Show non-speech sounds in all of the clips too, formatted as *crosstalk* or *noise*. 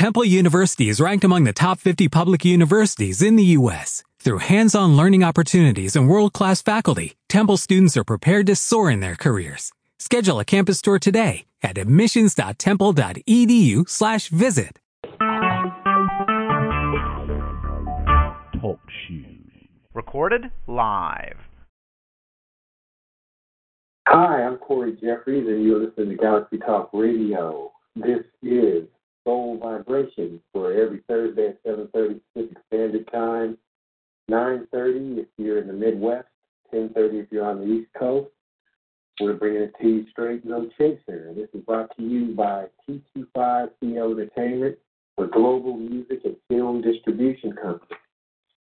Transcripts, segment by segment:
Temple University is ranked among the top 50 public universities in the U.S. Through hands-on learning opportunities and world-class faculty, Temple students are prepared to soar in their careers. Schedule a campus tour today at admissions.temple.edu/visit. Talk shoes. Recorded live. Hi, I'm Corey Jeffries, and you're listening to Galaxy Talk Radio. This is Soul Vibration for every Thursday at 7.30 Pacific Standard Time, 9.30 if you're in the Midwest, 10.30 if you're on the East Coast. We're bringing it to you straight, no chaser. And this is brought to you by T25CO Entertainment, a global music and film distribution company.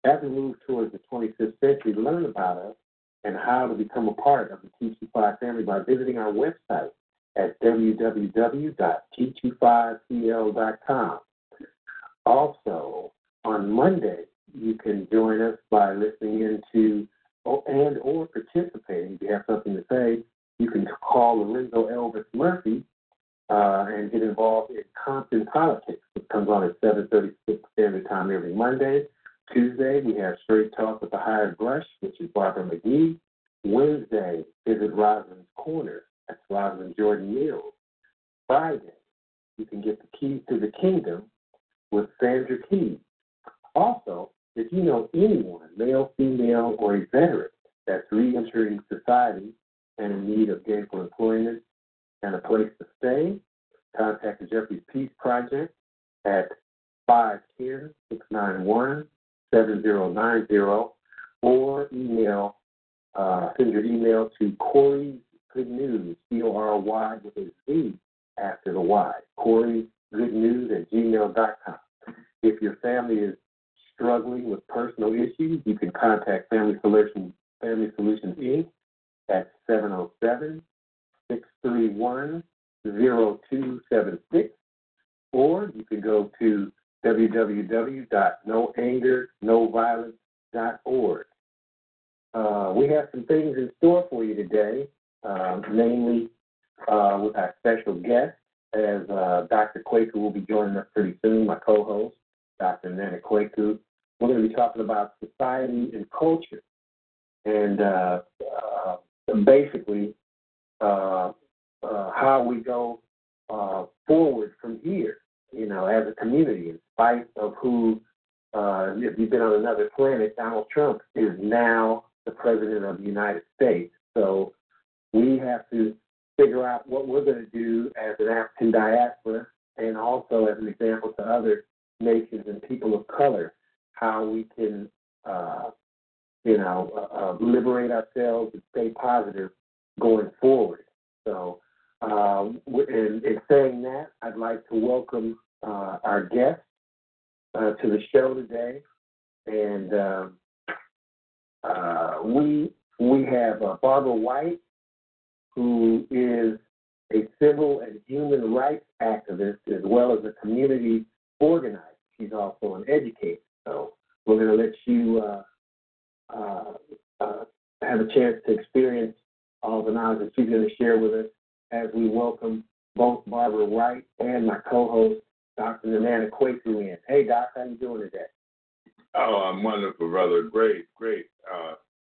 As we move towards the 25th century, learn about us and how to become a part of the T25 family by visiting our website at www.t25cl.com. Also, on Monday, you can join us by listening into and or participating. If you have something to say, you can call Lorenzo Elvis Murphy uh, and get involved in Compton Politics. It comes on at 7.36 Standard Time every Monday. Tuesday, we have Straight Talk with the Hired Brush, which is Barbara McGee. Wednesday, visit Rosalind's Corner. That's Rosalind Jordan Mills. Friday, you can get the keys to the kingdom with Sandra Keys. Also, if you know anyone, male, female, or a veteran, that's re-entering society and in need of gainful employment and a place to stay, contact the Jeffries Peace Project at 510-691-7090 or email, uh, send your email to Corey Good News, C-O-R-Y with a Z after the Y, Corey Good News at gmail.com. If your family is struggling with personal issues, you can contact Family Solutions, Family Solutions Inc. at 707 631 0276, or you can go to www.noangernoviolence.org. Uh, we have some things in store for you today, uh, namely uh, with our special guest, as uh, Dr. Kwaku will be joining us pretty soon, my co-host, Dr. Nana Kwaku. We're going to be talking about society and culture, and uh, uh, basically uh, uh, how we go forward from here, you know, as a community, in spite of who, if you've been on another planet, Donald Trump is now the president of the United States. So we have to figure out what we're going to do as an African diaspora and also as an example to other nations and people of color, how we can, uh, you know, uh, uh, liberate ourselves and stay positive going forward. So, uh, in, in, saying that, I'd like to welcome uh, our guest uh, to the show today, and um, we we have Barbara White, who is a civil and human rights activist as well as a community organizer. She's also an educator. So we're going to let you uh, uh, uh, have a chance to experience all the knowledge that she's going to share with us as we welcome both Barbara Wright and my co-host, Dr. Nana Kwaku in. Hey, Doc, how you doing today? Oh, I'm wonderful, brother. Great, great. Uh,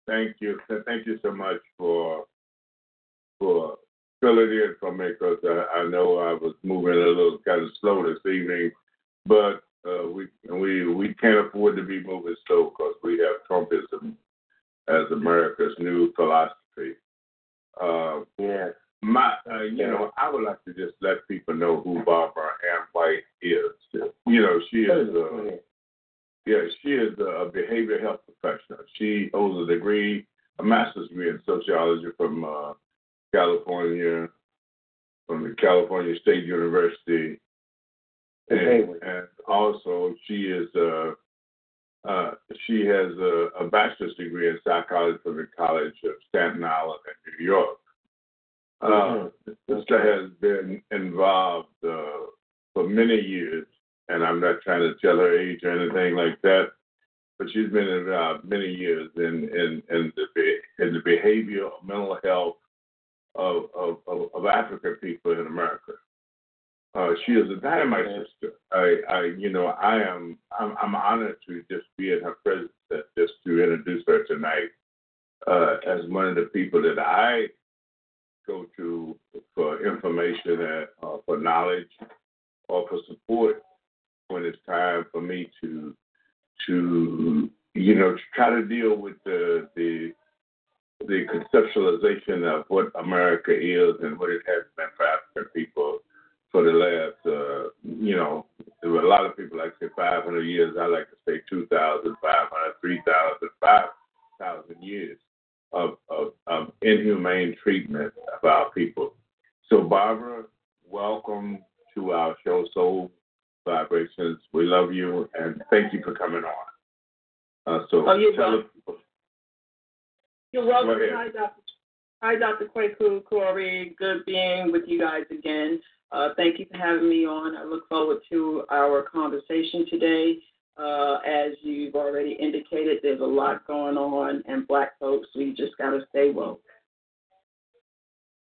thank you. Thank you so much for for filling in for me because I, I know I was moving a little kind of slow this evening, but uh, we we we can't afford to be moving slow because we have Trumpism as America's new philosophy. Uh, yeah. My, uh, you know, I would like to just let people know who Barbara Ann White is. You know, she is a, yeah, she is a behavioral health professional. She holds a degree, a master's degree in sociology from uh, California, from the California State University, and, and also she is uh, uh, she has a, a, bachelor's degree in psychology from the College of Staten Island in New York. Uh, mm-hmm. Sister has been involved uh, for many years, and I'm not trying to tell her age or anything like that, but she's been involved many years in in, in the in the behavioral mental health of, of, of, of African people in America. Uh, she is a dynamite sister. I, I, you know, I am, I'm, I'm honored to just be in her presence, just to introduce her tonight uh, as one of the people that I go to for information and uh, for knowledge or for support when it's time for me to to you know to try to deal with the the the conceptualization of what America is and what it has been for African people for the last uh, you know there were a lot of people like to say 500 years I like to say 2,500 3,000 5,000 years of, of, of inhumane treatment of our people. So Barbara, welcome to our show Soul Vibrations. We love you and thank you for coming on. Uh, so oh, tell welcome. Us, You're welcome. Go. Hi, Dr. Hi, Dr. Kwaku Corey. Good being with you guys again. Uh, thank you for having me on. I look forward to our conversation today. Uh, as you've already indicated, there's a lot going on, and black folks, we just got to stay woke.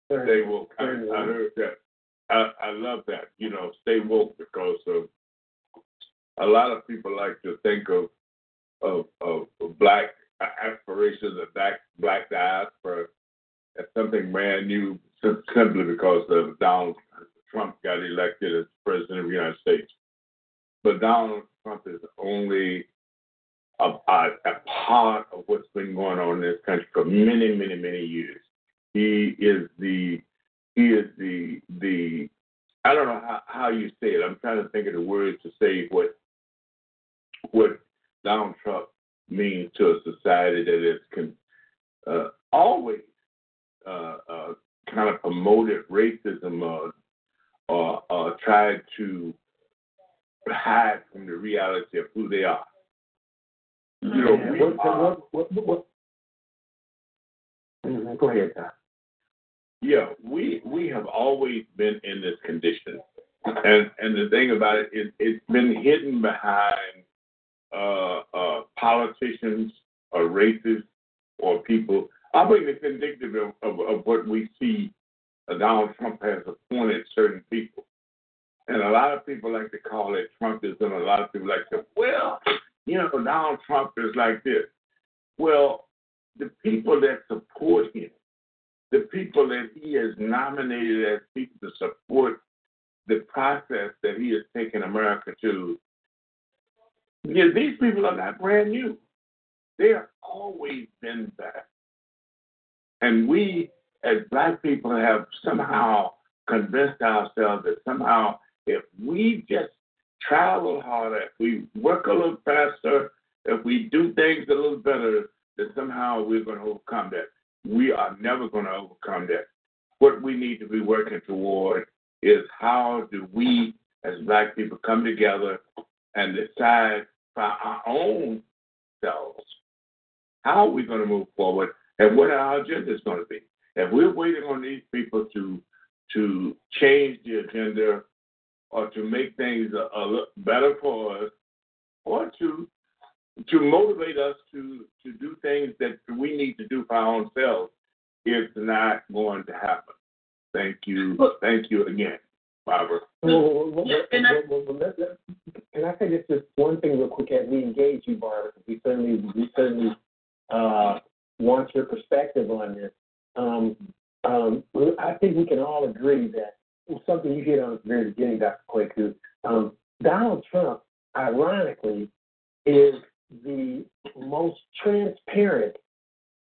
Stay woke. I, I heard that. I, I love that. You know, stay woke because of a lot of people like to think of of, of, of black aspirations of black black diaspora as something brand new simply because of Donald Trump got elected as president of the United States. But Donald Trump is only a, a, a part of what's been going on in this country for many, many, many years. He is the he is the the I don't know how, how you say it. I'm trying to think of the words to say what what Donald Trump means to a society that is con, uh, always uh, uh, kind of promoted racism or or, or tried to hide from the reality of who they are. You know, Yeah, we what, are, what, what, what, what, Mhm, Go ahead, Tom. yeah, we we have always been in this condition, and and the thing about it is it's been hidden behind uh, uh, politicians or racists or people. I think it's indicative of, of, of what we see. Uh, Donald Trump has appointed certain people, and a lot of people like to call it Trumpism. A lot of people like to, well, you know, Donald Trump is like this. Well, the people that support him, the people that he has nominated as people to support the process that he has taken America to, yeah, these people are not brand new. They have always been that. And we, as black people, have somehow convinced ourselves that somehow if we just little harder, if we work a little faster, if we do things a little better, that somehow we're going to overcome that. We are never going to overcome that. What we need to be working toward is how do we, as black people, come together and decide for our own selves how are we going to move forward and what our agenda is going to be. If we're waiting on these people to to change the agenda or to make things a, a better for us, or to to motivate us to to do things that we need to do for our own selves, it's not going to happen. Thank you. Thank you again, Barbara. Well, well, well, Can I say this just one thing real quick as we engage you, Barbara? We certainly, we certainly uh, want your perspective on this. Um, um, I think we can all agree that something you hit on at the very beginning, Dr. Kwaku. Um, Donald Trump, ironically, is the most transparent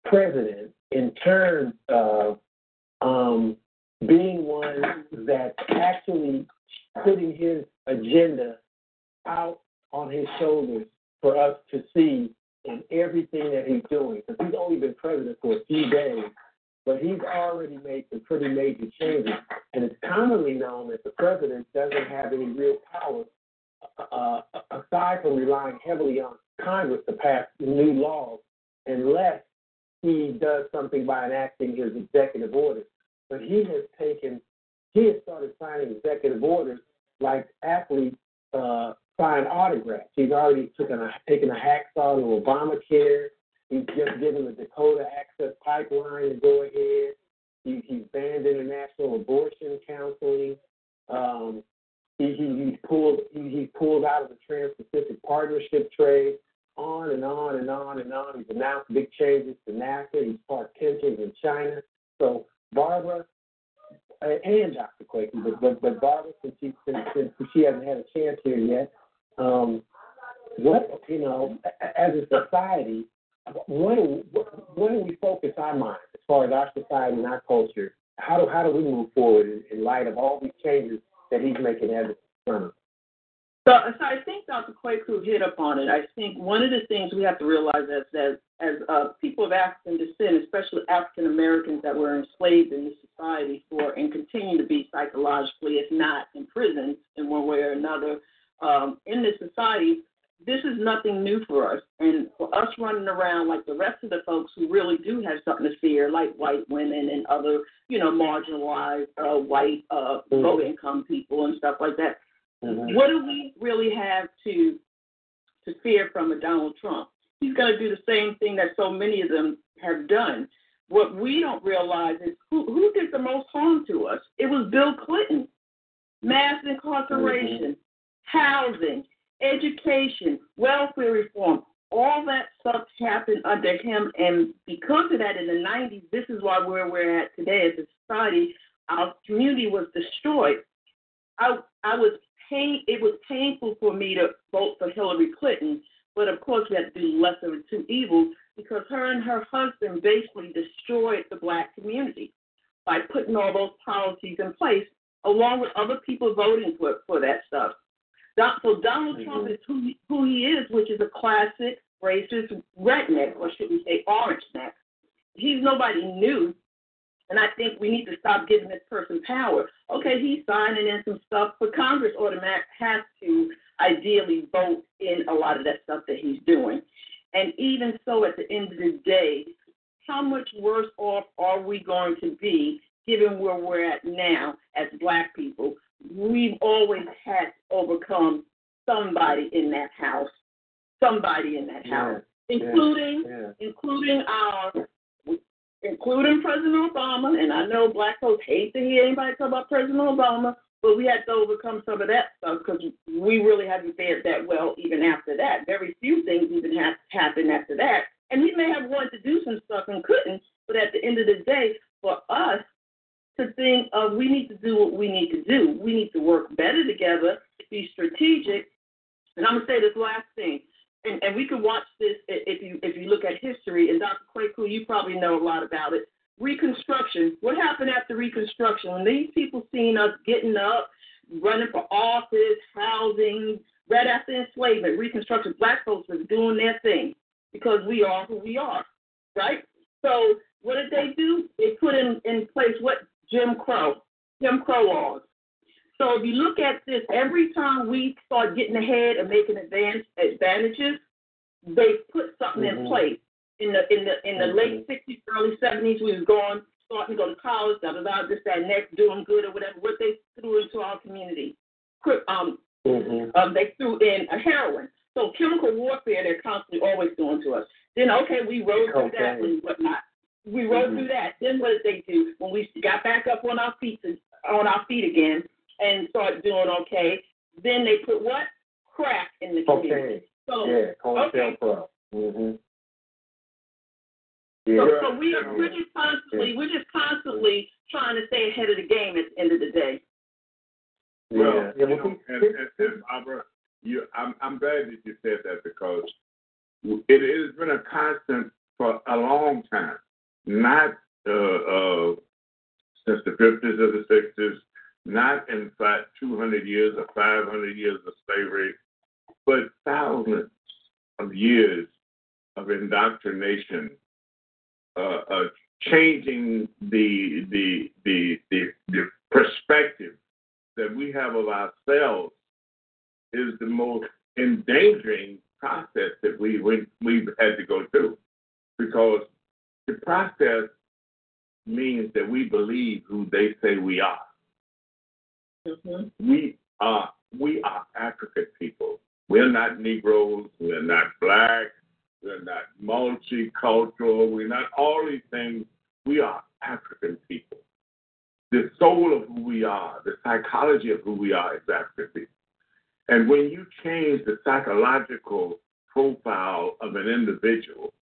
president in terms of um, being one that's actually putting his agenda out on his shoulders for us to see in everything that he's doing. Because he's only been president for a few days, but he's already made some pretty major changes. And it's commonly known that the president doesn't have any real power uh, aside from relying heavily on Congress to pass new laws, unless he does something by enacting his executive orders. But he has taken, he has started signing executive orders like athletes uh, sign autographs. He's already taken a, taken a hacksaw to Obamacare. He's just given the Dakota Access Pipeline to go ahead. He, he's banned international abortion counseling. Um, he he he's pulled he, he's pulled out of the Trans-Pacific Partnership trade, on and on and on and on. He's announced big changes to NAFTA. He's sparked tensions in China. So Barbara and Dr. Kwaku, but but, but Barbara, since she since, since she hasn't had a chance here yet, um, what you know, as a society, what do, what do we focus our minds as far as our society and our culture? How do how do we move forward in, in light of all these changes that he's making as a? So, so I think Dr. Kwaku hit upon it. I think one of the things we have to realize as as, as uh, people of African descent, especially African Americans that were enslaved in this society for and continue to be psychologically, if not imprisoned in one way or another, um, in this society, this is nothing new for us. And for us running around like the rest of the folks who really do have something to fear, like white women and other, you know, marginalized uh, white uh, low income people and stuff like that. Mm-hmm. What do we really have to to fear from a Donald Trump? He's going to do the same thing that so many of them have done. What we don't realize is who, who did the most harm to us? It was Bill Clinton. Mass incarceration, mm-hmm. housing, education, welfare reform, all that stuff happened under him. And because of that, in the 90s, this is why where we're at today as a society, our community was destroyed. I, I was pain, it was painful for me to vote for Hillary Clinton, but of course we had to do lesser of two evils because her and her husband basically destroyed the black community by putting all those policies in place, along with other people voting for for that stuff. So Donald mm-hmm. Trump is who who he is, which is a classic racist redneck, or should we say orange neck. He's nobody new, and I think we need to stop giving this person power. Okay, he's signing in some stuff, but Congress automatic has to ideally vote in a lot of that stuff that he's doing. And even so, at the end of the day, how much worse off are we going to be given where we're at now as black people we've always had to overcome somebody in that house, somebody in that house, including yeah, yeah. including our including President Obama. And I know black folks hate to hear anybody talk about President Obama, but we had to overcome some of that stuff because we really haven't fared that well even after that. Very few things even have happened after that. And he may have wanted to do some stuff and couldn't, but at the end of the day, for us, to think of we need to do what we need to do. We need to work better together, be strategic. And I'm gonna say this last thing, and, and we can watch this if you if you look at history. And Dr. Kwaku, you probably know a lot about it. Reconstruction. What happened after Reconstruction? When these people seen us getting up, running for office, housing, right after enslavement, Reconstruction, black folks was doing their thing because we are who we are, right? So what did they do? They put in, in place what Jim Crow, Jim Crow laws. So if you look at this, every time we start getting ahead and making advance, advantages, they put something mm-hmm. in place. In the in the in the mm-hmm. late sixties, early seventies, we was going starting to go to college, da da da, this that next, doing good or whatever. What they threw into our community, um, mm-hmm. um, they threw in a heroin. So chemical warfare, they're constantly always doing to us. Then okay, we rode through that and whatnot. We rode mm-hmm. through that. Then what did they do? When we got back up on our feet on our feet again and start doing okay, then they put what? Crack in the community. So yeah, okay. Mm-hmm. Yeah. So, so we are, we're just constantly we're just constantly trying to stay ahead of the game at the end of the day. Well, yeah. you know, and, and, and Barbara, you, I'm, I'm glad that you said that because it has been a constant for a long time not uh, uh, since the 50s or the 60s, not in fact 200 years or 500 years of slavery, but thousands of years of indoctrination, uh, changing the, the, the, the, the perspective that we have of ourselves is the most endangering process that we, we, we've had to go through because the process means that we believe who they say we are. Mm-hmm. We are we are African people. We're not Negroes. We're not black. We're not multicultural. We're not all these things. We are African people. the soul of who we are, the psychology of who we are is African. And when you change the psychological profile of an individual,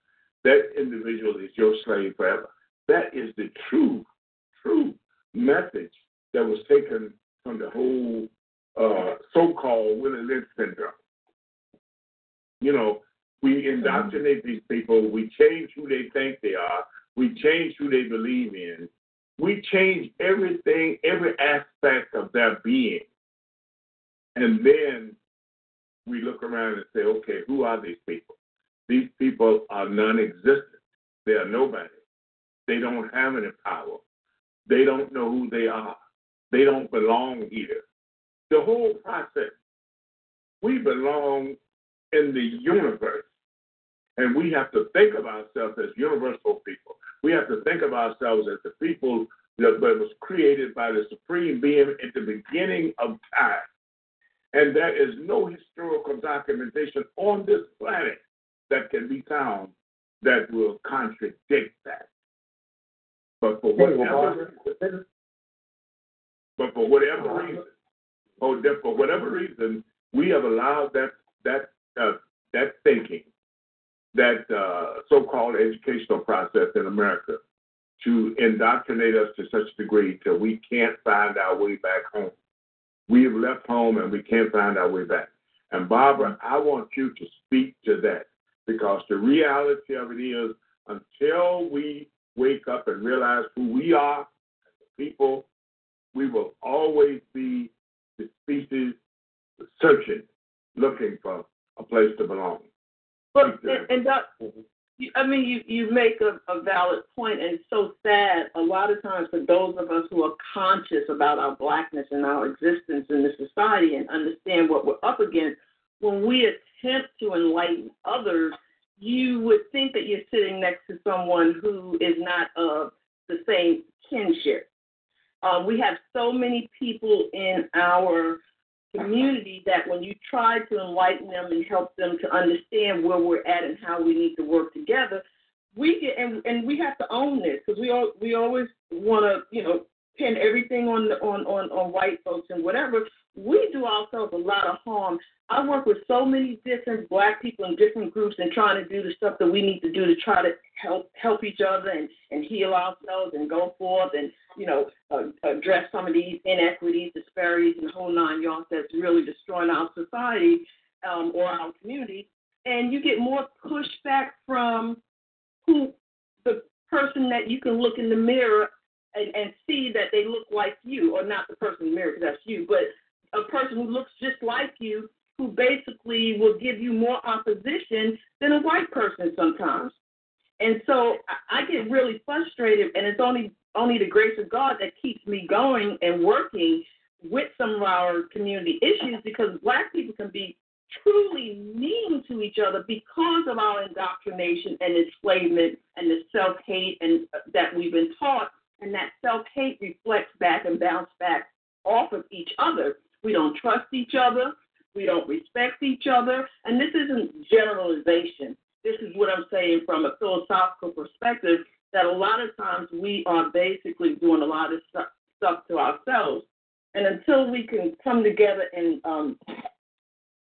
that individual is your slave forever. That is the true, true message that was taken from the whole uh, so-called Willie Lynch syndrome. You know, we indoctrinate these people. We change who they think they are. We change who they believe in. We change everything, every aspect of their being. And then we look around and say, okay, who are these people? These people are non existent. They are nobody. They don't have any power. They don't know who they are. They don't belong here. The whole process. We belong in the universe. And we have to think of ourselves as universal people. We have to think of ourselves as the people that was created by the Supreme Being at the beginning of time. And there is no historical documentation on this planet that can be found that will contradict that. But for whatever but for whatever reason, oh, for whatever reason, we have allowed that that uh, that thinking, that uh, so-called educational process in America, to indoctrinate us to such a degree till we can't find our way back home. We have left home and we can't find our way back. And Barbara, I want you to speak to that because the reality of it is until we wake up and realize who we are people, we will always be the species searching, looking for a place to belong. But and, and that, I mean, you you make a, a valid point, and it's so sad. A lot of times, for those of us who are conscious about our blackness and our existence in the society and understand what we're up against, when we attempt to enlighten others, you would think that you're sitting next to someone who is not of the same kinship. Um, we have so many people in our community that when you try to enlighten them and help them to understand where we're at and how we need to work together, we get and, and we have to own this because we all we always want to you know pin everything on the, on on on white folks and whatever. We do ourselves a lot of harm. I work with so many different black people in different groups and trying to do the stuff that we need to do to try to help help each other and and heal ourselves and go forth and you know uh, address some of these inequities, disparities, and whole nine yards that's really destroying our society um, or our community. And you get more pushback from who the person that you can look in the mirror and, and see that they look like you, or not the person in the mirror because that's you, but a person who looks just like you who basically will give you more opposition than a white person sometimes. And so I get really frustrated, and it's only only the grace of God that keeps me going and working with some of our community issues because black people can be truly mean to each other because of our indoctrination and enslavement and the self hate and uh, that we've been taught, and that self hate reflects back and bounce back off of each other. We don't trust each other. We don't respect each other. And this isn't generalization. This is what I'm saying from a philosophical perspective that a lot of times we are basically doing a lot of stuff, stuff to ourselves. And until we can come together and um,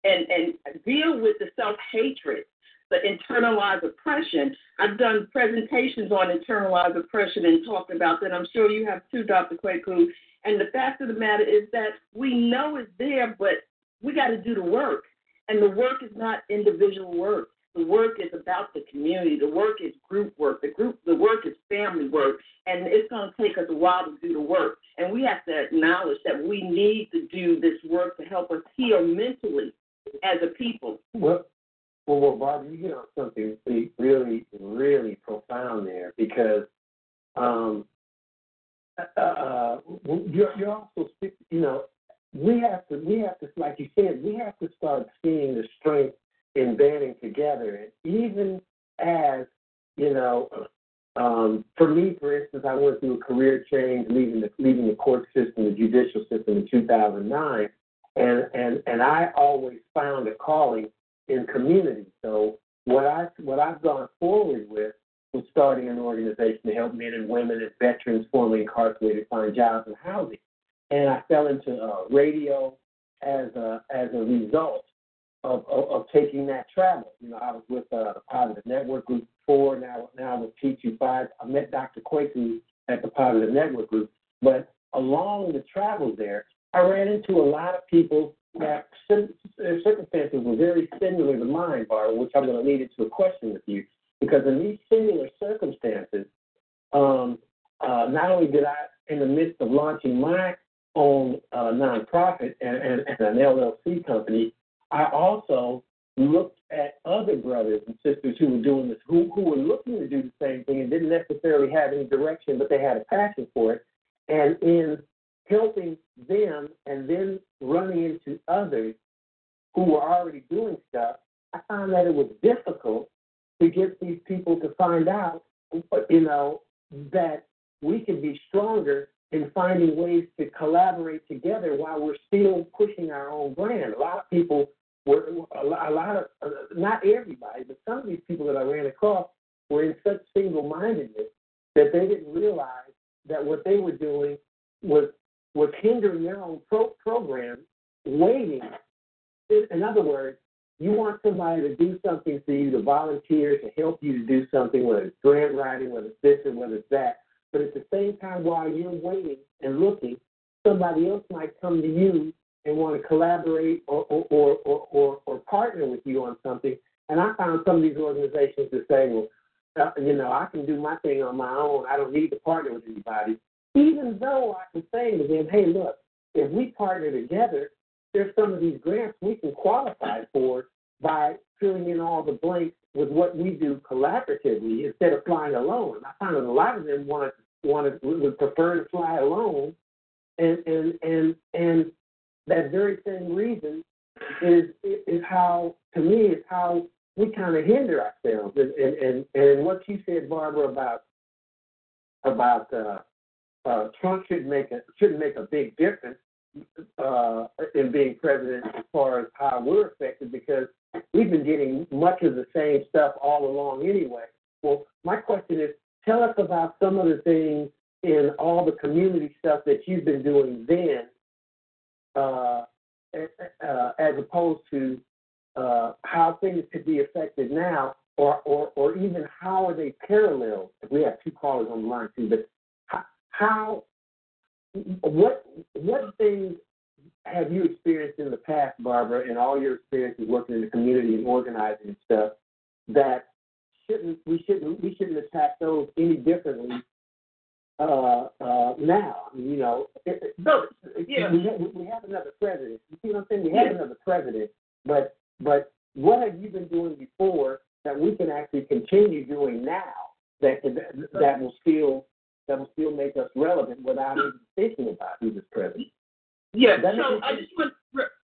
and and deal with the self hatred, the internalized oppression. I've done presentations on internalized oppression and talked about that. I'm sure you have too, Dr. Kwaku. And the fact of the matter is that we know it's there, but we got to do the work. And the work is not individual work. The work is about the community. The work is group work. The group, the work is family work, and it's going to take us a while to do the work. And we have to acknowledge that we need to do this work to help us heal mentally as a people. Well, well, well Bob, you hit on something really, really profound there because um, uh, uh you're, you're also, you know, we have to, we have to, like you said, we have to start seeing the strength in banding together. And even as, you know, um, for me, for instance, I went through a career change, leaving the leaving the court system, the judicial system in 2009, and and and I always found a calling in community. So what I what I've gone forward with was starting an organization to help men and women and veterans formerly incarcerated find jobs and housing. And I fell into uh, radio as a as a result of, of, of taking that travel. You know, I was with uh, the Positive Network Group before, now now with T25. I met Dr. Kwaku at the Positive Network Group, but along the travel there, I ran into a lot of people that circumstances were very similar to mine, Barbara, which I'm going to lead into a question with you. Because in these similar circumstances, um, uh, not only did I, in the midst of launching my own uh, nonprofit and, and, and an LLC company, I also looked at other brothers and sisters who were doing this, who, who were looking to do the same thing and didn't necessarily have any direction, but they had a passion for it. And in helping them and then running into others who were already doing stuff, I found that it was difficult to get these people to find out, you know, that we can be stronger in finding ways to collaborate together while we're still pushing our own brand. A lot of people were, a lot of, uh, not everybody, but some of these people that I ran across were in such single mindedness that they didn't realize that what they were doing was was hindering their own pro- program, waiting. In other words, you want somebody to do something for you, to volunteer, to help you to do something, whether it's grant writing, whether it's this or whether it's that. But at the same time, while you're waiting and looking, somebody else might come to you and want to collaborate or or, or, or, or, or partner with you on something. And I found some of these organizations to say, well, uh, you know, I can do my thing on my own. I don't need to partner with anybody even though I can say to them, hey, look, if we partner together, there's some of these grants we can qualify for by filling in all the blanks with what we do collaboratively instead of flying alone. I found that a lot of them wanted wanted would prefer to fly alone, and and and and that very same reason is is how to me is how we kind of hinder ourselves. And and and, and what you said, Barbara, about about uh, uh, Trump should make a shouldn't make a big difference uh, in being president as far as how we're affected because we've been getting much of the same stuff all along anyway. Well, my question is, tell us about some of the things in all the community stuff that you've been doing then, uh, uh, as opposed to uh, how things could be affected now, or, or, or even how are they parallel? We have two callers on the line too, but how what what things have you experienced in the past, Barbara, in all your experiences working in the community and organizing and stuff, that shouldn't we shouldn't we shouldn't attack those any differently uh, uh, now? You know, no, yeah. we, have, we have another president. You see what I'm saying? We have yeah. another president, but but what have you been doing before that we can actually continue doing now that that will still that will still make us relevant without even thinking about who is present. Yeah, so I just want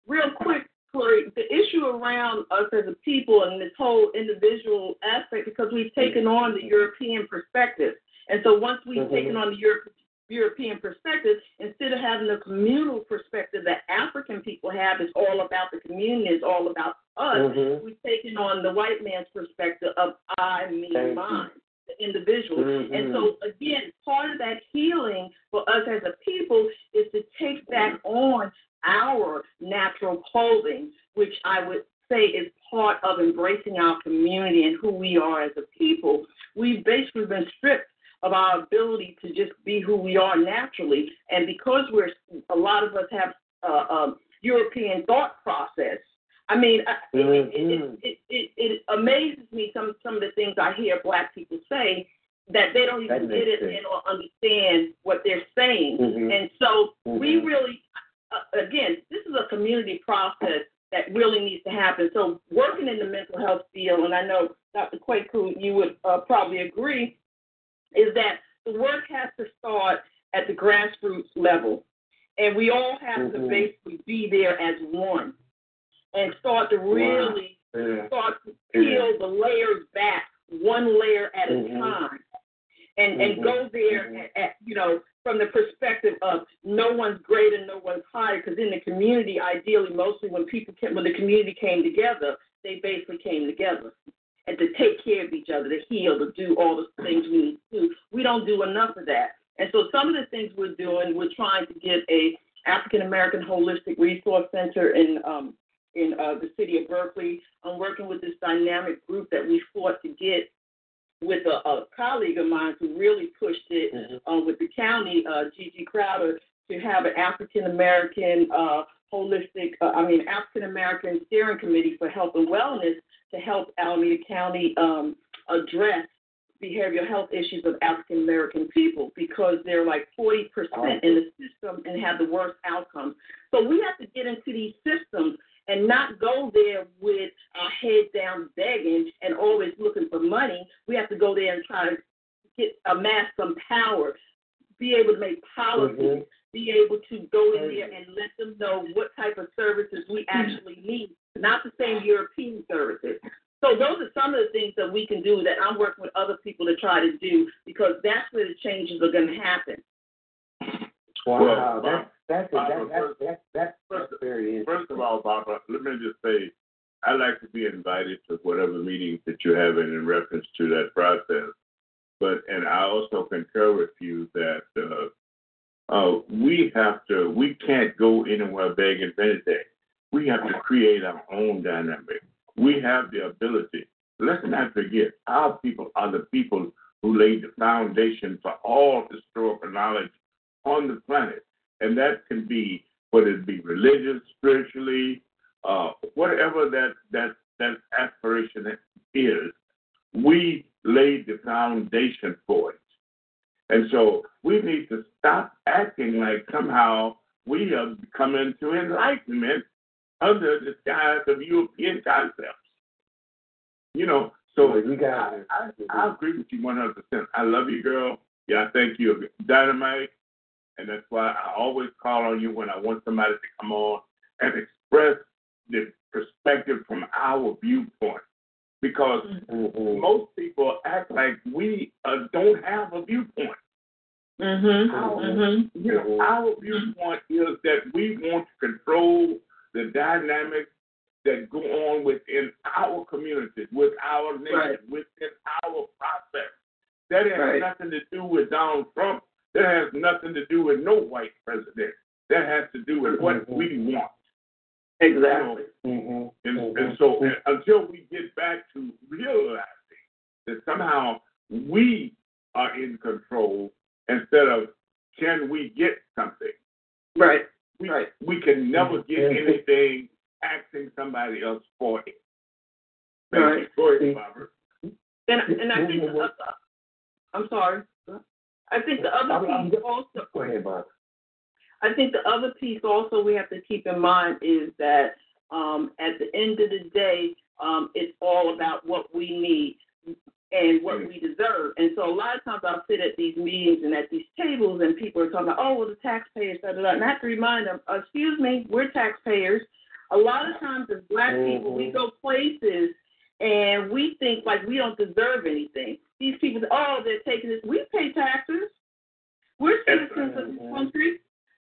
real quick, Corey, the issue around us as a people and this whole individual aspect, because we've taken on the European perspective. And so once we've mm-hmm. taken on the Europe, European perspective, instead of having a communal perspective that African people have, is all about the community, is all about us, mm-hmm. we've taken on the white man's perspective of I, me, Thank mine. You the individual. Mm-hmm. And so, again, part of that healing for us as a people is to take back on our natural clothing, which I would say is part of embracing our community and who we are as a people. We've basically been stripped of our ability to just be who we are naturally. And because we're, a lot of us have uh, um, European thought process, I mean, mm-hmm. it, it, it, it, amazes me some some of the things I hear black people say that they don't even get it and or understand what they're saying. Mm-hmm. And so mm-hmm. we really, uh, again, this is a community process that really needs to happen. So working in the mental health field, and I know Dr. Kwaku, you would uh, probably agree, is that the work has to start at the grassroots level. And we all have mm-hmm. to basically be there as one and start to really yeah. start to peel yeah. the layers back one layer at mm-hmm. a time and mm-hmm. and go there mm-hmm. at, at, you know from the perspective of no one's greater no one's higher because in the community ideally mostly when people came when the community came together they basically came together and to take care of each other, to heal, to do all the things we need to do. We don't do enough of that. And so some of the things we're doing, we're trying to get a African American Holistic Resource Center in um, in uh, the city of Berkeley. I'm working with this dynamic group that we fought to get with a, a colleague of mine who really pushed it mm-hmm. uh, with the county, uh, Gigi Crowder, to have an African American uh, holistic, uh, I mean, African American steering committee for health and wellness to help Alameda County um, address behavioral health issues of African American people because they're like 40% in the system and have the worst outcomes. So we have to get into these systems and not go there with our head down begging and always looking for money. We have to go there and try to get amass some power, be able to make policy, mm-hmm. be able to go in there and let them know what type of services we actually need, not the same European services. So those are some of the things that we can do that I'm working with other people to try to do because that's where the changes are going to happen. Wow, well, that's Barbara, that's, first, that's, that's first, very First of all, Barbara, let me just say, I'd like to be invited to whatever meetings that you're having in reference to that process. But and I also concur with you that uh, uh, we have to, we can't go anywhere begging for anything. We have to create our own dynamic. We have the ability. Let's not forget, our people are the people who laid the foundation for all historical knowledge on the planet and that can be whether it be religious, spiritually, uh, whatever that that that aspiration is. We laid the foundation for it, and so we need to stop acting like somehow we have come into enlightenment under the guise of European concepts. You know, so you got I, I, I agree with you 100%. I love you, girl. Yeah, thank you're dynamite. And that's why I always call on you when I want somebody to come on and express the perspective from our viewpoint. Because mm-hmm. most people act like we uh, don't have a viewpoint. Mm-hmm. Our, mm-hmm. You know, our viewpoint is that we want to control the dynamics that go on within our communities, with our nation, right. within our process. That has right. nothing to do with Donald Trump. That has nothing to do with no white president. That has to do with what mm-hmm. we want. Exactly. mm-hmm. And, mm-hmm. and so and until we get back to realizing that somehow we are in control instead of can we get something. Right. We, right. we can never get mm-hmm. anything asking somebody else for it. Thank right. Go ahead, Robert. And, and I think, uh, I'm sorry. I think the other piece also. Go ahead, Bob. I think the other piece also we have to keep in mind is that um, at the end of the day, um, it's all about what we need and what we deserve. And so a lot of times I'll sit at these meetings and at these tables and people are talking about, oh, well, the taxpayers, da, da, da. and I have to remind them, excuse me, we're taxpayers. A lot of times as black mm-hmm. people, we go places and we think like we don't deserve anything. These people, oh, they're taking this. We pay taxes. We're citizens of this country.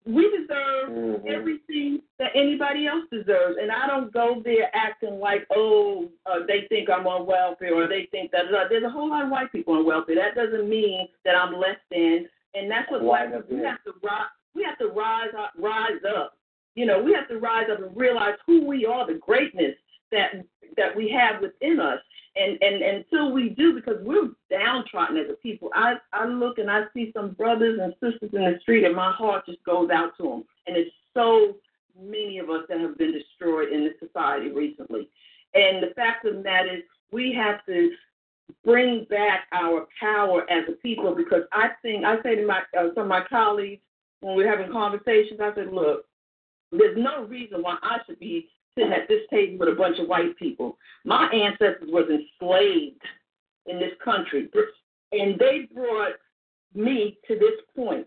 We deserve mm-hmm. everything that anybody else deserves. And I don't go there acting like, oh, uh, they think I'm on welfare or they think that. There's a whole lot of white people on welfare. That doesn't mean that I'm less than. And that's what black people, we have to rise. We have to rise up, rise up. You know, we have to rise up and realize who we are, the greatness that that we have within us. And and until we do, because we're downtrodden as a people, I I look and I see some brothers and sisters in the street, and my heart just goes out to them. And it's so many of us that have been destroyed in this society recently. And the fact of matter is, we have to bring back our power as a people because I think I say to my uh, some of my colleagues when we're having conversations, I said, look, there's no reason why I should be sitting at this table with a bunch of white people. My ancestors was enslaved in this country, and they brought me to this point.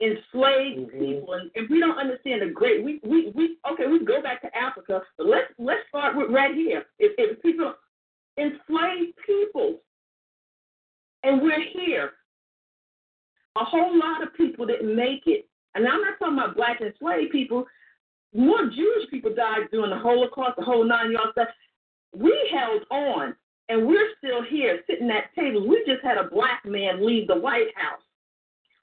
Enslaved mm-hmm. people, and, and we don't understand the great. We we we okay. We go back to Africa, but let's let's start with right here. If, if people enslaved people, and we're here, a whole lot of people didn't make it. And I'm not talking about black enslaved people more Jewish people died during the Holocaust, the whole nine yards stuff. We held on. and we're still here sitting at tables. We just had a black man leave the White House.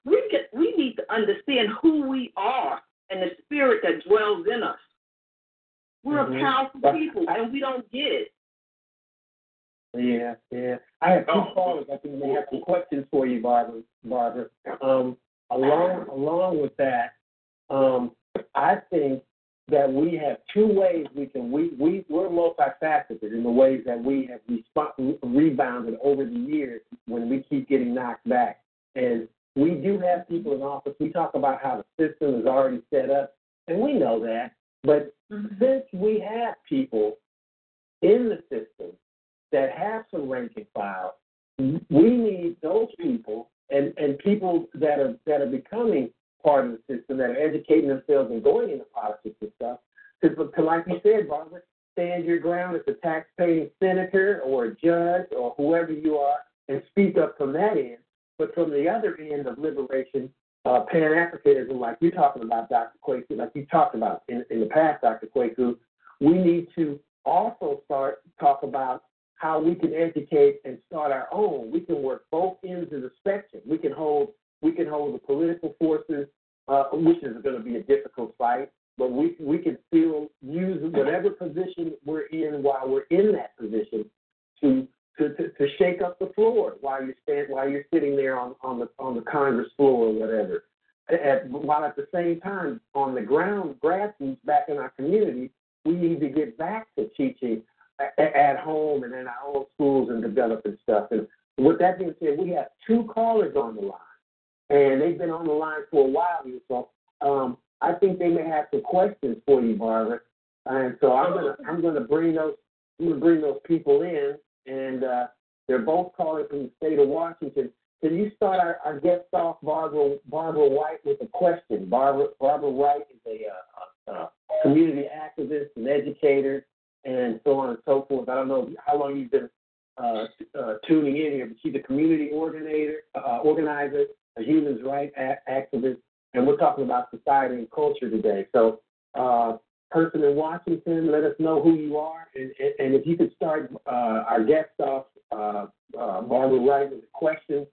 We get, we need to understand who we are and the spirit that dwells in us. We're Mhm. a powerful people, and we don't get it. Yeah, yeah. I have two Oh. callers. I think they have some questions for you, Barbara. Barbara. Um, along along with that, um, I think that we have two ways we can we we we're multifaceted in the ways that we have resp- rebounded over the years when we keep getting knocked back. And we do have people in office. We talk about how the system is already set up, and we know that. But mm-hmm. since we have people in the system that have some rank and file, we need those people and, and people that are that are becoming part of the system, that are educating themselves and going into politics and stuff. To like you said, Barbara, stand your ground as a tax-paying senator or a judge or whoever you are, and speak up from that end. But from the other end of liberation, uh, Pan Africanism, like you're talking about, Dr. Kwaku, like you talked about in, in the past, Dr. Kwaku, we need to also start talk about how we can educate and start our own. We can work both ends of the spectrum. We can hold we can hold the political forces, uh, which is going to be a difficult fight, but we we can still use whatever position we're in while we're in that position to to, to, to shake up the floor while you're stand, while you're sitting there on, on the on the Congress floor or whatever. At, while at the same time on the ground grassroots back in our community, we need to get back to teaching at, at home and in our own schools and developing stuff. And with that being said, we have two callers on the line, and they've been on the line for a while. So um, I think they may have some questions for you, Barbara. And so I'm gonna I'm gonna bring those I'm gonna bring those people in, and uh, they're both calling from the state of Washington. Can you start our, our guest off, Barbara Barbara White, with a question? Barbara Barbara White is a, uh, uh, community activist and educator, and so on and so forth. I don't know how long you've been uh, uh, tuning in here, but she's a community organizer, uh, organizer, a human rights activist, and we're talking about society and culture today. So, uh, person in Washington, let us know who you are, and, and, and if you could start uh, our guest off, uh, uh, Barbara Wright, with a question,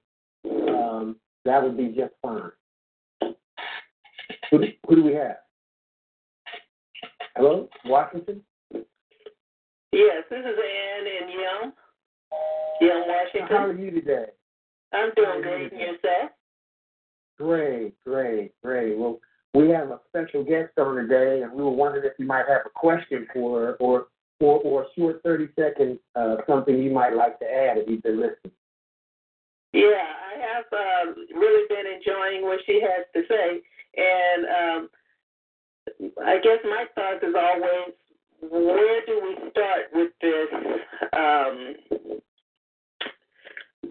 um, that would be just fine. Who, who do we have? Hello, Washington. Yes, this is Ann in Young, Young, Washington. How are you today? I'm doing great. And yourself? Great, great, great. Well, we have a special guest on today, and we were wondering if you might have a question for her or or, or a short 30 second uh, something you might like to add if you've been listening. Yeah, I have um, really been enjoying what she has to say, and um, I guess my thought is always, where do we start with this um,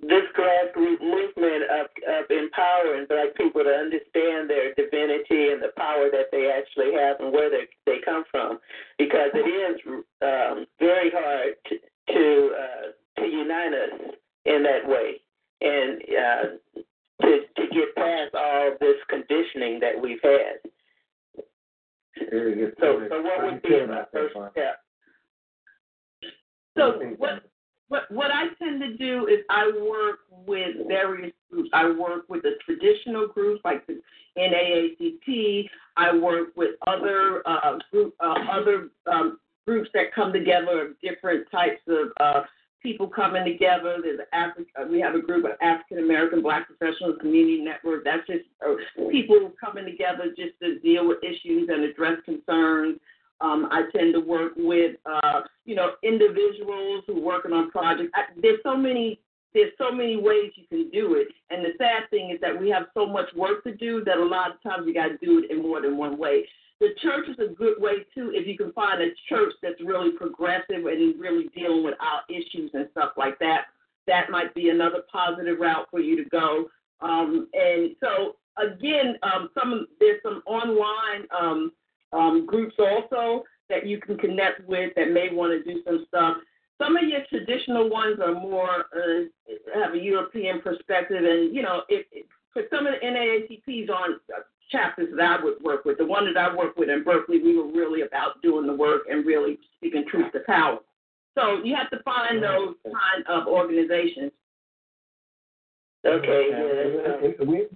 this grassroots movement of, of empowering black people to understand their divinity and the power that they actually have and where they, they come from? Because it is um, very hard to to, uh, to unite us in that way and uh, to to get past all this conditioning that we've had. So, so what would be feel the first step? So what what what I tend to do is I work with various groups. I work with the traditional groups like the NAACP. I work with other uh, group uh, other um, groups that come together of different types of uh, people coming together. There's Afri- uh, we have a group of African American Black Professionals Community Network. That's just uh, people coming together just to deal with issues and address concerns. Um, I tend to work with, uh, you know, individuals who are working on projects. I, there's so many, there's so many ways you can do it. And the sad thing is that we have so much work to do that a lot of times you got to do it in more than one way. The church is a good way too if you can find a church that's really progressive and really dealing with our issues and stuff like that. That might be another positive route for you to go. Um, and so again, um, some there's some online. Um, um, groups also that you can connect with that may want to do some stuff. Some of your traditional ones are more uh, have a European perspective, and you know, if, if for some of the NAACPs on uh, chapters that I would work with, the one that I work with in Berkeley, we were really about doing the work and really speaking truth to power. So you have to find those kind of organizations. Okay. Yeah, Yeah. we,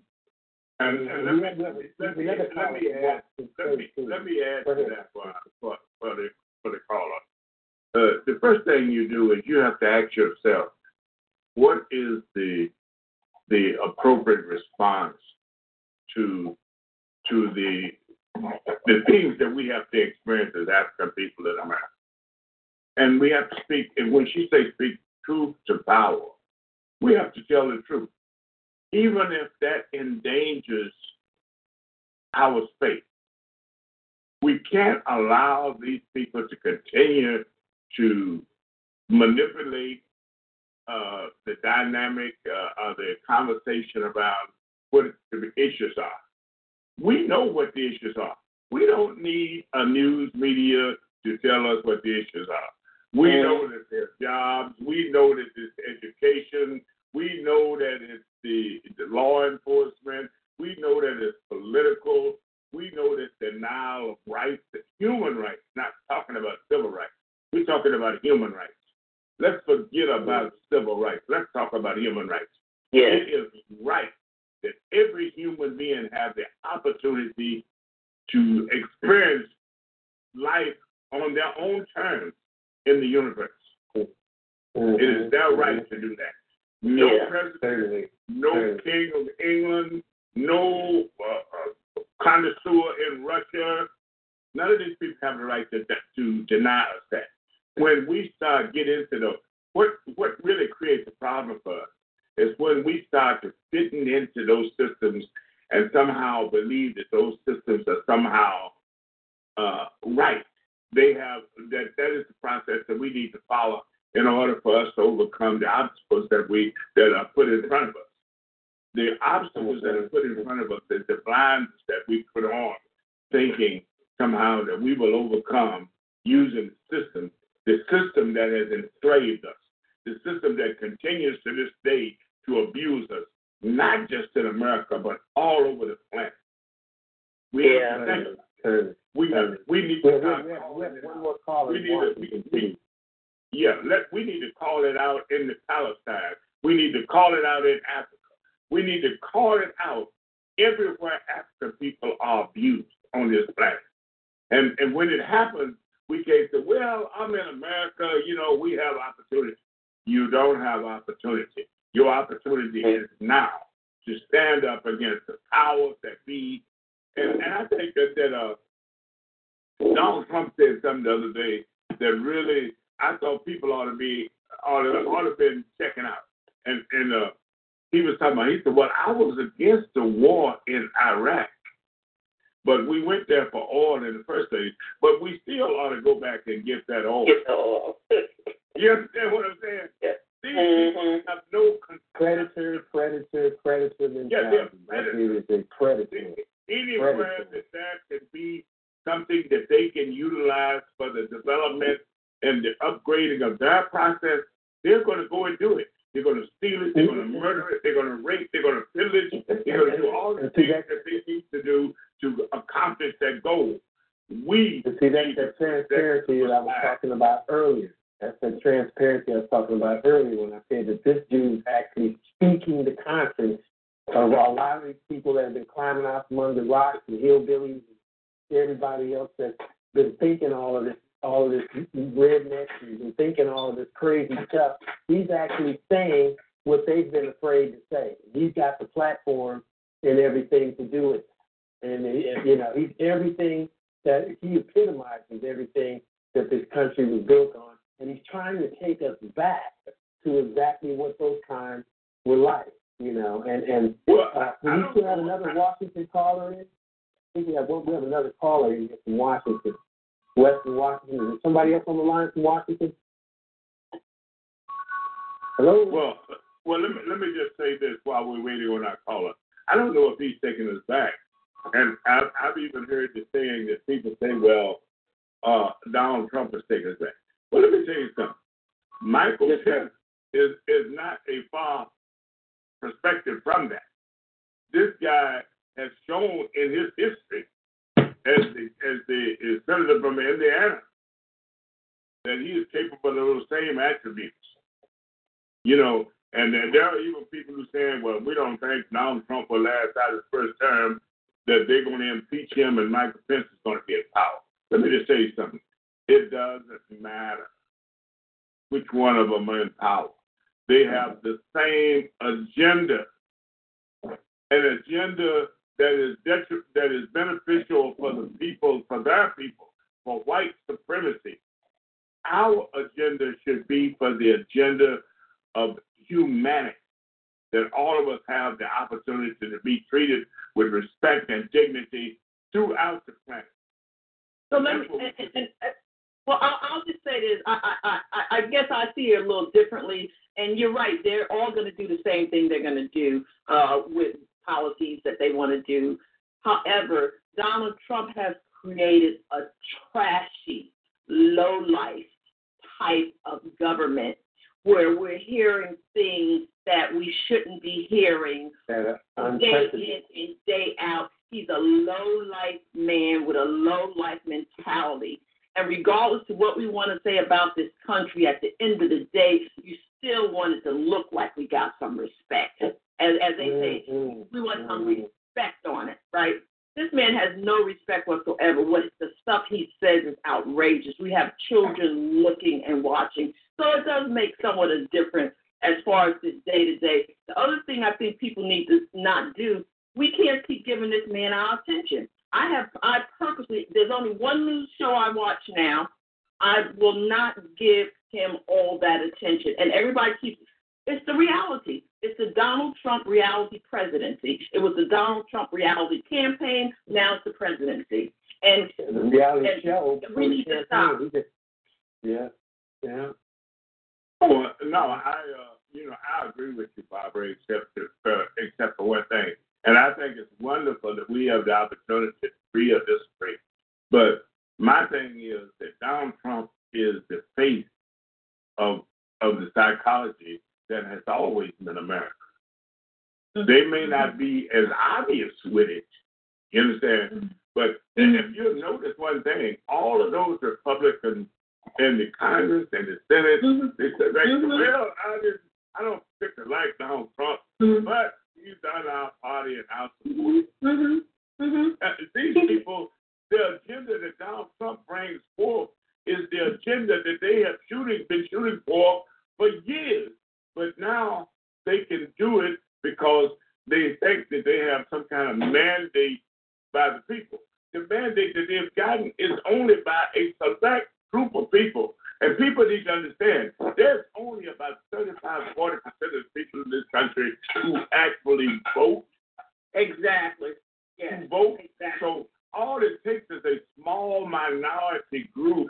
And, and let, me, let, me, let, me, let me add, let me, let me add to that for, for, for, the, for the caller. Uh, the first thing you do is you have to ask yourself, what is the the appropriate response to to the the things that we have to experience as African people in America. And we have to speak, and when she says speak truth to power, we have to tell the truth. Even if that endangers our space. We can't allow these people to continue to manipulate uh, the dynamic uh, of the conversation about what the issues are. We know what the issues are. We don't need a news media to tell us what the issues are. We know that there's jobs. We know that there's education. We know that it's the, the law enforcement. We know that it's political. We know that denial of rights, human rights, not talking about civil rights. We're talking about human rights. Let's forget about mm. civil rights. Let's talk about human rights. Yes. It is right that every human being has the opportunity to experience life on their own terms in the universe. Mm-hmm. It is their right to do that. No Yeah. president, no king of England, no uh, uh, connoisseur in Russia. None of these people have the right to, to deny us that. When we start getting into the what what really creates a problem for us is when we start to fitting into those systems and somehow believe that those systems are somehow uh, right. They have that that is the process that we need to follow in order for us to overcome the obstacles that we that are put in front of us. The obstacles that are put in front of us is the blinders that we put on, thinking somehow that we will overcome using the system, the system that has enslaved us, the system that continues to this day to abuse us, not just in America, but all over the planet. We Yeah. have to think. We we need to have, start we we calling have it one more caller. We need to, Washington, we, we, yeah, let we need to call it out in the Palestine. We need to call it out in Africa. We need to call it out everywhere African people are abused on this planet. And and when it happens, we can't say, Well, I'm in America, you know, we have opportunity. You don't have opportunity. Your opportunity is now to stand up against the powers that be. And and I think that that uh Donald Trump said something the other day that really I thought people ought to be ought to ought to been checking out. And and uh, he was talking about he said, Well, I was against the war in Iraq. But we went there for oil in the first place. But we still ought to go back and get that oil. Get the oil. *laughs* You understand what I'm saying? Yeah. These Mhm. people have no control. Predator, predator, predator mentality. they're That predators. a predator. Anywhere Predator. that there can be something that they can utilize for the development and the upgrading of their process, they're going to go and do it. They're going to steal it. They're going to mm-hmm. murder it. They're going to rape. They're going to pillage. They're going to do all the *laughs* things that- that they need to do to accomplish that goal. We see, that to transparency that I was talking about earlier. That's the transparency I was talking about earlier when I said that this dude's actually speaking the conscience of a lot of these people that have been climbing out from under rocks and hillbillies and everybody else that's been thinking all of this, all of this rednecks and thinking all of this crazy stuff. He's actually saying what they've been afraid to say. He's got the platform and everything to do it. And, you know, he's everything that he epitomizes everything that this country was built on, and he's trying to take us back to exactly what those times were like, you know. And and Well, uh, we still have another Washington caller in. I think we have one. We have another caller in from Washington, Western Washington. Is somebody else on the line from Washington? Hello. Well, well, let me let me just say this while we're waiting on our caller. I don't know if he's taking us back, and I've, I've even heard the saying that people say, "Well, uh, Donald Trump is taking us back." Well, let me tell you something. Michael Yes, is is not a far perspective from that. This guy has shown in his history as the as the as senator from Indiana that he is capable of those same attributes. You know, and there are even people who saying, well, we don't think Donald Trump will last out his first term, that they're going to impeach him and Michael Pence is going to be in power. Let me just tell you something. It doesn't matter which one of them are in power. They have the same agenda, an agenda that is detri- that is beneficial for the people, for their people, for white supremacy. Our agenda should be for the agenda of humanity, that all of us have the opportunity to be treated with respect and dignity throughout the planet. So let me, and, and, well, I'll, I'll just say this. I, I, I, I guess I see it a little differently, and you're right. They're all going to do the same thing they're going to do uh, with policies that they want to do. However, Donald Trump has created a trashy, low life type of government where we're hearing things that we shouldn't be hearing day in and day out. He's a low life man with a low life mentality. And regardless of what we want to say about this country, at the end of the day, you still want it to look like we got some respect. As, as they say, mm-hmm. we want some mm-hmm. respect on it, right? This man has no respect whatsoever. What the stuff he says is outrageous. We have children looking and watching. So it does make somewhat a difference as far as this day to day. The other thing I think people need to not do, we can't keep giving this man our attention. I have I purposely there's only one news show I watch now. I will not give him all that attention. And everybody keeps it's the reality. It's the Donald Trump reality presidency. It was the Donald Trump reality campaign. Now it's the presidency. And the reality and show. We need to stop. Yeah, yeah. Oh no, I uh, you know I agree with you, Barbara, except uh, except for one thing. And I think it's wonderful that we have the opportunity to free or disagree. But my thing is that Donald Trump is the face of of the psychology that has always been America. They may not be as obvious with it, you understand? But if you notice one thing, all of those Republicans in the Congress and the Senate, mm-hmm. they said, mm-hmm. well, I just I don't particularly like Donald Trump, mm-hmm. but he's done our party and our support. Mm-hmm. Mm-hmm. *laughs* These people, the agenda that Donald Trump brings forth is the agenda that they have shooting been shooting for for years. But now they can do it because they think that they have some kind of mandate by the people. The mandate that they've gotten is only by a select group of people. And people need to understand there's only about 35, 40% of the people in this country who actually vote. Exactly. Yes. Who vote. Exactly. So all it takes is a small minority group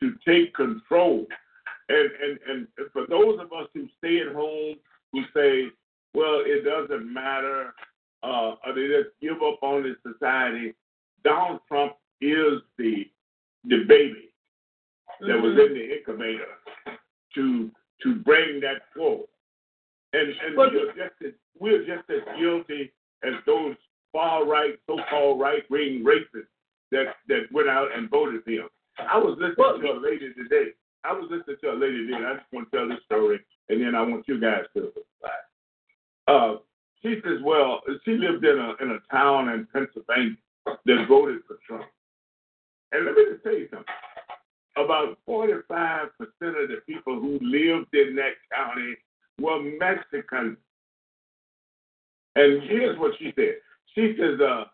to take control. And, and, and for those of us who stay at home, who say, well, it doesn't matter, uh, or they just give up on this society, Donald Trump is the the baby that was Mm-hmm. in the incubator to to bring that forward. And and Well, we're just as we're just as guilty as those far right, so called right wing racists that that went out and voted for him. I was listening Well, to a lady today. I was listening to a lady and I just want to tell this story, and then I want you guys to reply. Uh, she says, well, she lived in a in a town in Pennsylvania that voted for Trump. And let me just tell you something. About 45% of the people who lived in that county were Mexican. And here's what she said. She says, uh,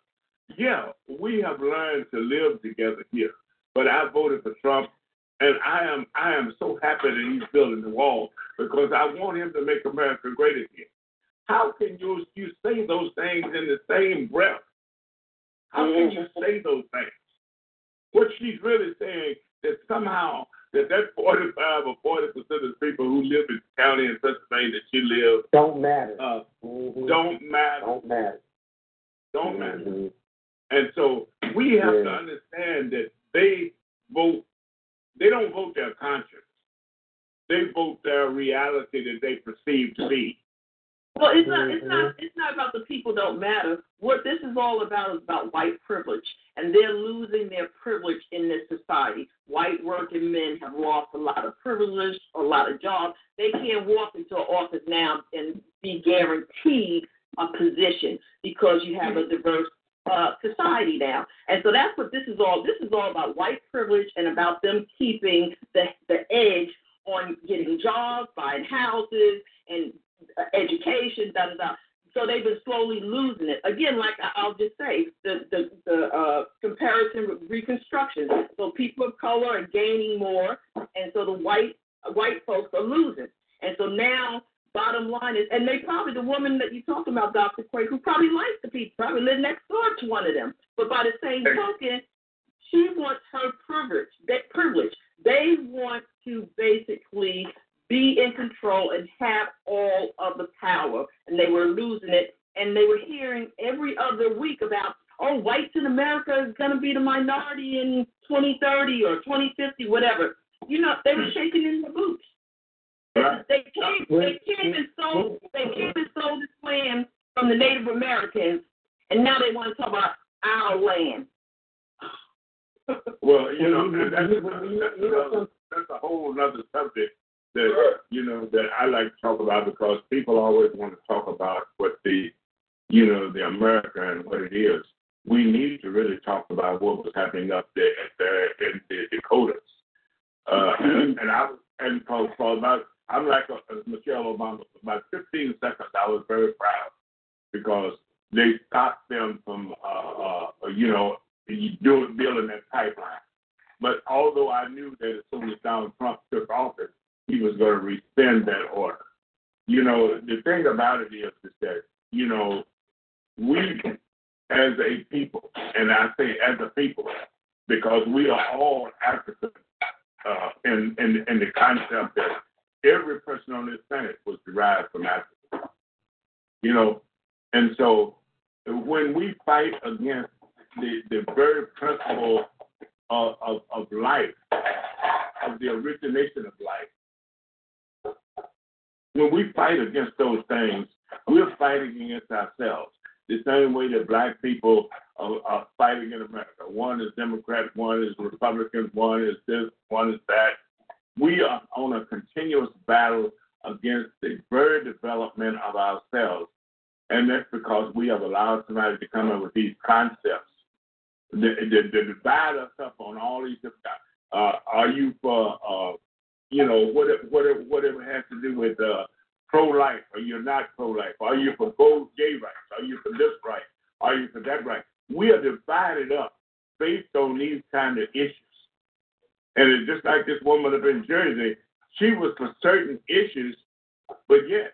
yeah, we have learned to live together here. But I voted for Trump and I am I am so happy that he's building the wall because I want him to make America great again. How can you you say those things in the same breath? How can you say those things? What she's really saying that somehow that that 45 or 40 percent of the people who live in the county in Pennsylvania that she lives Don't matter. uh, Mhm. don't matter. Don't matter. Don't matter. Mhm. And so we have to understand that they vote, they don't vote their conscience. They vote their reality that they perceive to be. Well, it's not. It's not. Mm-hmm. It's not about the people don't matter. What this is all about is about white privilege, and they're losing their privilege in this society. White working men have lost a lot of privilege, a lot of jobs. they can't walk into an office now and be guaranteed a position because you have a diverse uh, society now. And so that's what this is all. This is all about white privilege and about them keeping the the edge on getting jobs, buying houses, and uh, education. Da da da. So they've been slowly losing it. Again, like I'll just say, the the, the uh, comparison with Reconstruction. So people of color are gaining more, and so the white white folks are losing. And so now Bottom line is, and they probably the woman that you talked about, Dr. Kwaku, who probably likes the people, probably live next door to one of them. But by the same token, she wants her privilege. That privilege. They want to basically be in control and have all of the power, and they were losing it. And they were hearing every other week about, oh, whites in America is going to be the minority in 2030 or 2050, whatever. You know, they were shaking in their boots. They came, they came and sold, they came and sold this land from the Native Americans, and now they want to talk about our land. well, you know, that's, that's, that's a whole other subject that you know that I like to talk about because people always want to talk about what the you know the America and what it is. We need to really talk about what was happening up there at in the Dakotas. Uh, and, *clears throat* and I and for, for about I'm like a, uh, Michelle Obama. About 15 seconds, I was very proud because they stopped them from, uh, uh, you know, doing building that pipeline. But although I knew that as soon as Donald Trump took office, he was going to rescind that order. You know, the thing about it is, is that you know, we as a people, and I say as a people, because we are all African uh, in, in in the concept that every person on this planet was derived from Africa. You know, and so when we fight against the, the very principle of, of, of life, of the origination of life, when we fight against those things, we're fighting against ourselves. The same way that black people are, are fighting in America. One is Democrat, one is Republican, one is this, one is that we are on a continuous battle against the very development of ourselves. And that's because we have allowed somebody to come up with these concepts that, divide us up on all these different. Uh, are you for, uh, you know, whatever, whatever, whatever has to do with uh, pro-life, or you're not pro-life? Are you for both gay rights? Are you for this right? Are you for that right? We are divided up based on these kind of issues. And it's just like this woman up in Jersey, she was for certain issues, but yet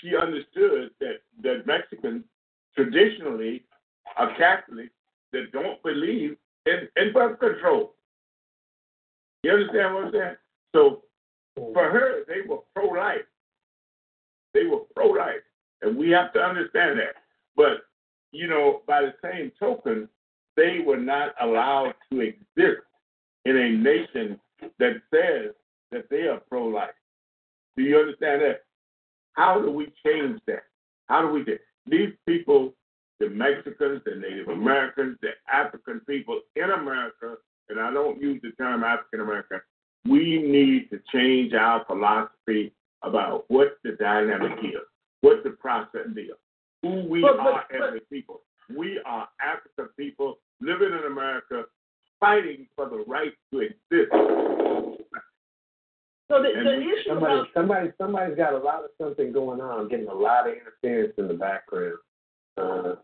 she understood that, that Mexicans traditionally are Catholics that don't believe in, in birth control. You understand what I'm saying? So for her, they were pro life. They were pro life. And we have to understand that. But, you know, by the same token, they were not allowed to exist in a nation that says that they are pro life. Do you understand that? How do we change that? How do we do these people, the Mexicans, the Native Americans, the African people in America, and I don't use the term African American, we need to change our philosophy about what the dynamic is, what the process is, who we but, are but, as a people. We are African people living in America fighting for the right to exist. So the, the issue somebody, about somebody, somebody's got a lot of something going on, getting a lot of interference in the background. Uh,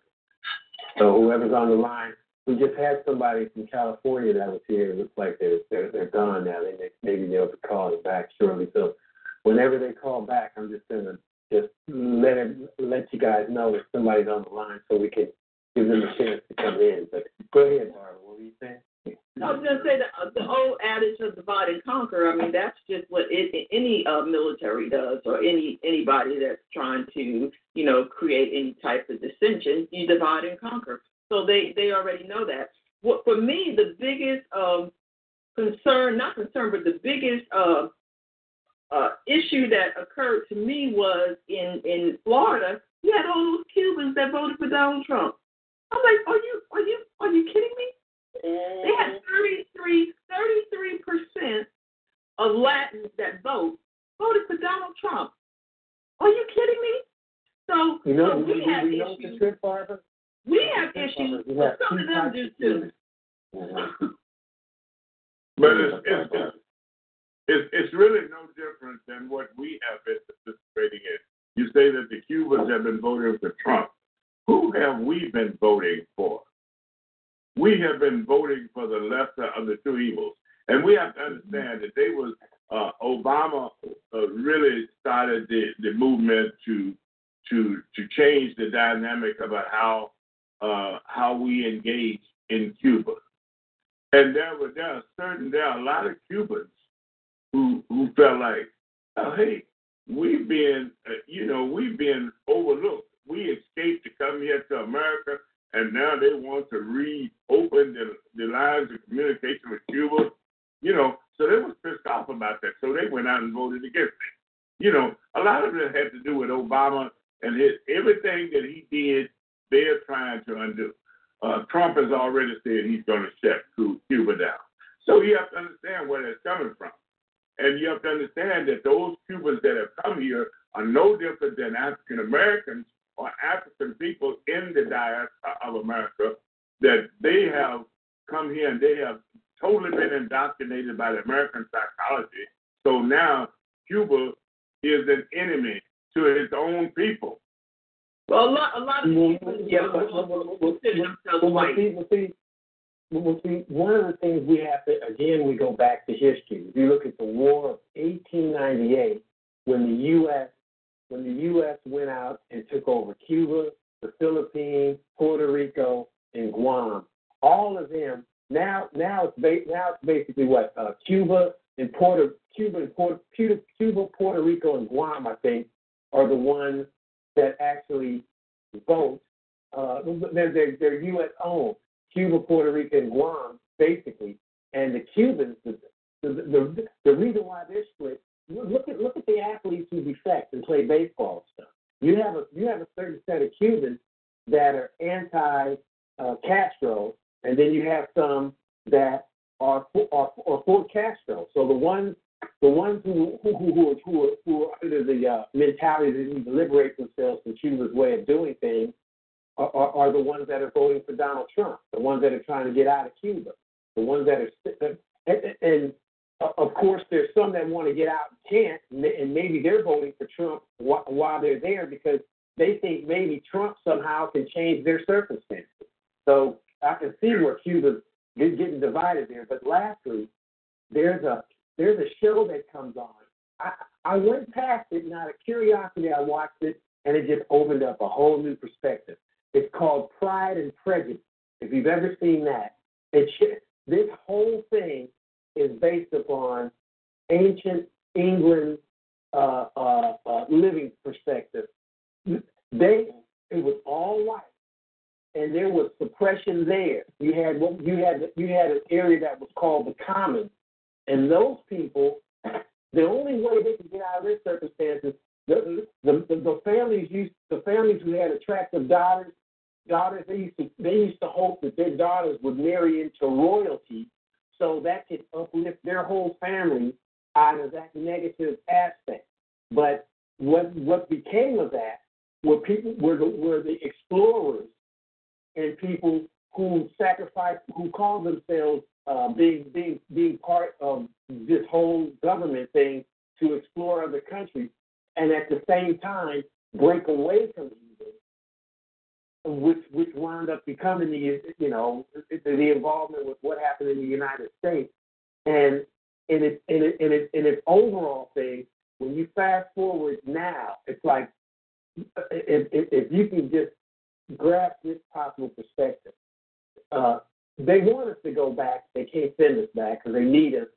so whoever's on the line, we just had somebody from California that was here. It looks like they're they're, they're gone now. They may, maybe they'll be calling back shortly. So whenever they call back, I'm just gonna just let it, let you guys know that somebody's on the line so we can give them a chance to come in. But go ahead, Barbara. What were you saying? I was to say uh, the old adage of divide and conquer. I mean, that's just what it, any uh, military does, or any anybody that's trying to, you know, create any type of dissension. You divide and conquer. So they they already know that. What for me, the biggest um, concern, not concern, but the biggest uh, uh, issue that occurred to me was in in Florida. You had all those Cubans that voted for Donald Trump. I'm like, are you are you are you kidding me? They had 33 percent of Latins that vote voted for Donald Trump. Are you kidding me? So, You know, so we, we, have we know issues. the trip, Barbara? We have Trip, issues, Barbara, we but have some of them do of too. students. But it's, it's, it's, it's, it's really no different than what we have been participating in. You say that the Cubans have been voting for Trump. Who have we been voting for? We have been voting for the lesser of the two evils. And we have to understand that they was uh, Obama uh, really started the, the movement to to to change the dynamic about how uh, how we engage in Cuba. And there were there are certain there are a lot of Cubans who who felt like, oh hey, we've been uh, you know we've been overlooked. We escaped to come here to America, and now they want to reopen the, the lines of communication with Cuba. You know, so they was pissed off about that. So they went out and voted against it. You know, a lot of it had to do with Obama and his everything that he did. They're trying to undo. Uh, Trump has already said he's going to shut Cuba down. So you have to understand where that's coming from. And you have to understand that those Cubans that have come here are no different than African Americans or African people in the diaspora of America, that they have come here and they have totally been indoctrinated by the American psychology. So now Cuba is an enemy to its own people. Well, a lot, a lot of Well, people yeah, consider themselves Well, white. see, well, see, well, see, one of the things we have to, again, we go back to history. If you look at the War of 1898, when the U.S. when the U.S. went out and took over Cuba, the Philippines, Puerto Rico, and Guam, all of them now now it's ba- now it's basically what uh, Cuba and Puerto Cuba and Puerto Cuba, Puerto Rico, and Guam, I think, are the ones that actually vote. Uh, they're, they're, they're U.S. owned. Cuba, Puerto Rico, and Guam, basically. And the Cubans, the, the, the, the reason why they're split, look at look at the athletes who defect and play baseball stuff. You have a you have a certain set of Cubans that are anti uh, Castro, and then you have some that are for, are, are for Castro. So the ones the ones who who who who are, who are, who are under the uh, mentality that need to liberate themselves from Cuba's way of doing things are, are, are the ones that are voting for Donald Trump, the ones that are trying to get out of Cuba, the ones that are and, and Uh, of course there's some that want to get out and can't, and maybe they're voting for Trump while they're there because they think maybe Trump somehow can change their circumstances. So I can see where Cuba's get- getting divided there. But lastly, there's a there's a show that comes on. I I went past it, and out of curiosity, I watched it, and it just opened up a whole new perspective. It's called Pride and Prejudice. If you've ever seen that, it's this whole thing is based upon ancient England uh, uh, uh, living perspective. They it was all white, and there was suppression there. You had what you had you had an area that was called the Commons, and those people, the only way they could get out of their circumstances, the the, the, the families used the families who had attractive daughters, daughters they used to they used to hope that their daughters would marry into royalty, so that could uplift their whole family out of that negative aspect. But what what became of that were people were the were the explorers and people who sacrificed who called themselves uh, being being being part of this whole government thing to explore other countries and at the same time break away from which which wound up becoming the you know the, the involvement with what happened in the United States and in its in it, in its in its overall thing. When you fast forward now, it's like if, if, if you can just grasp this possible perspective, uh, they want us to go back. They can't send us back because they need us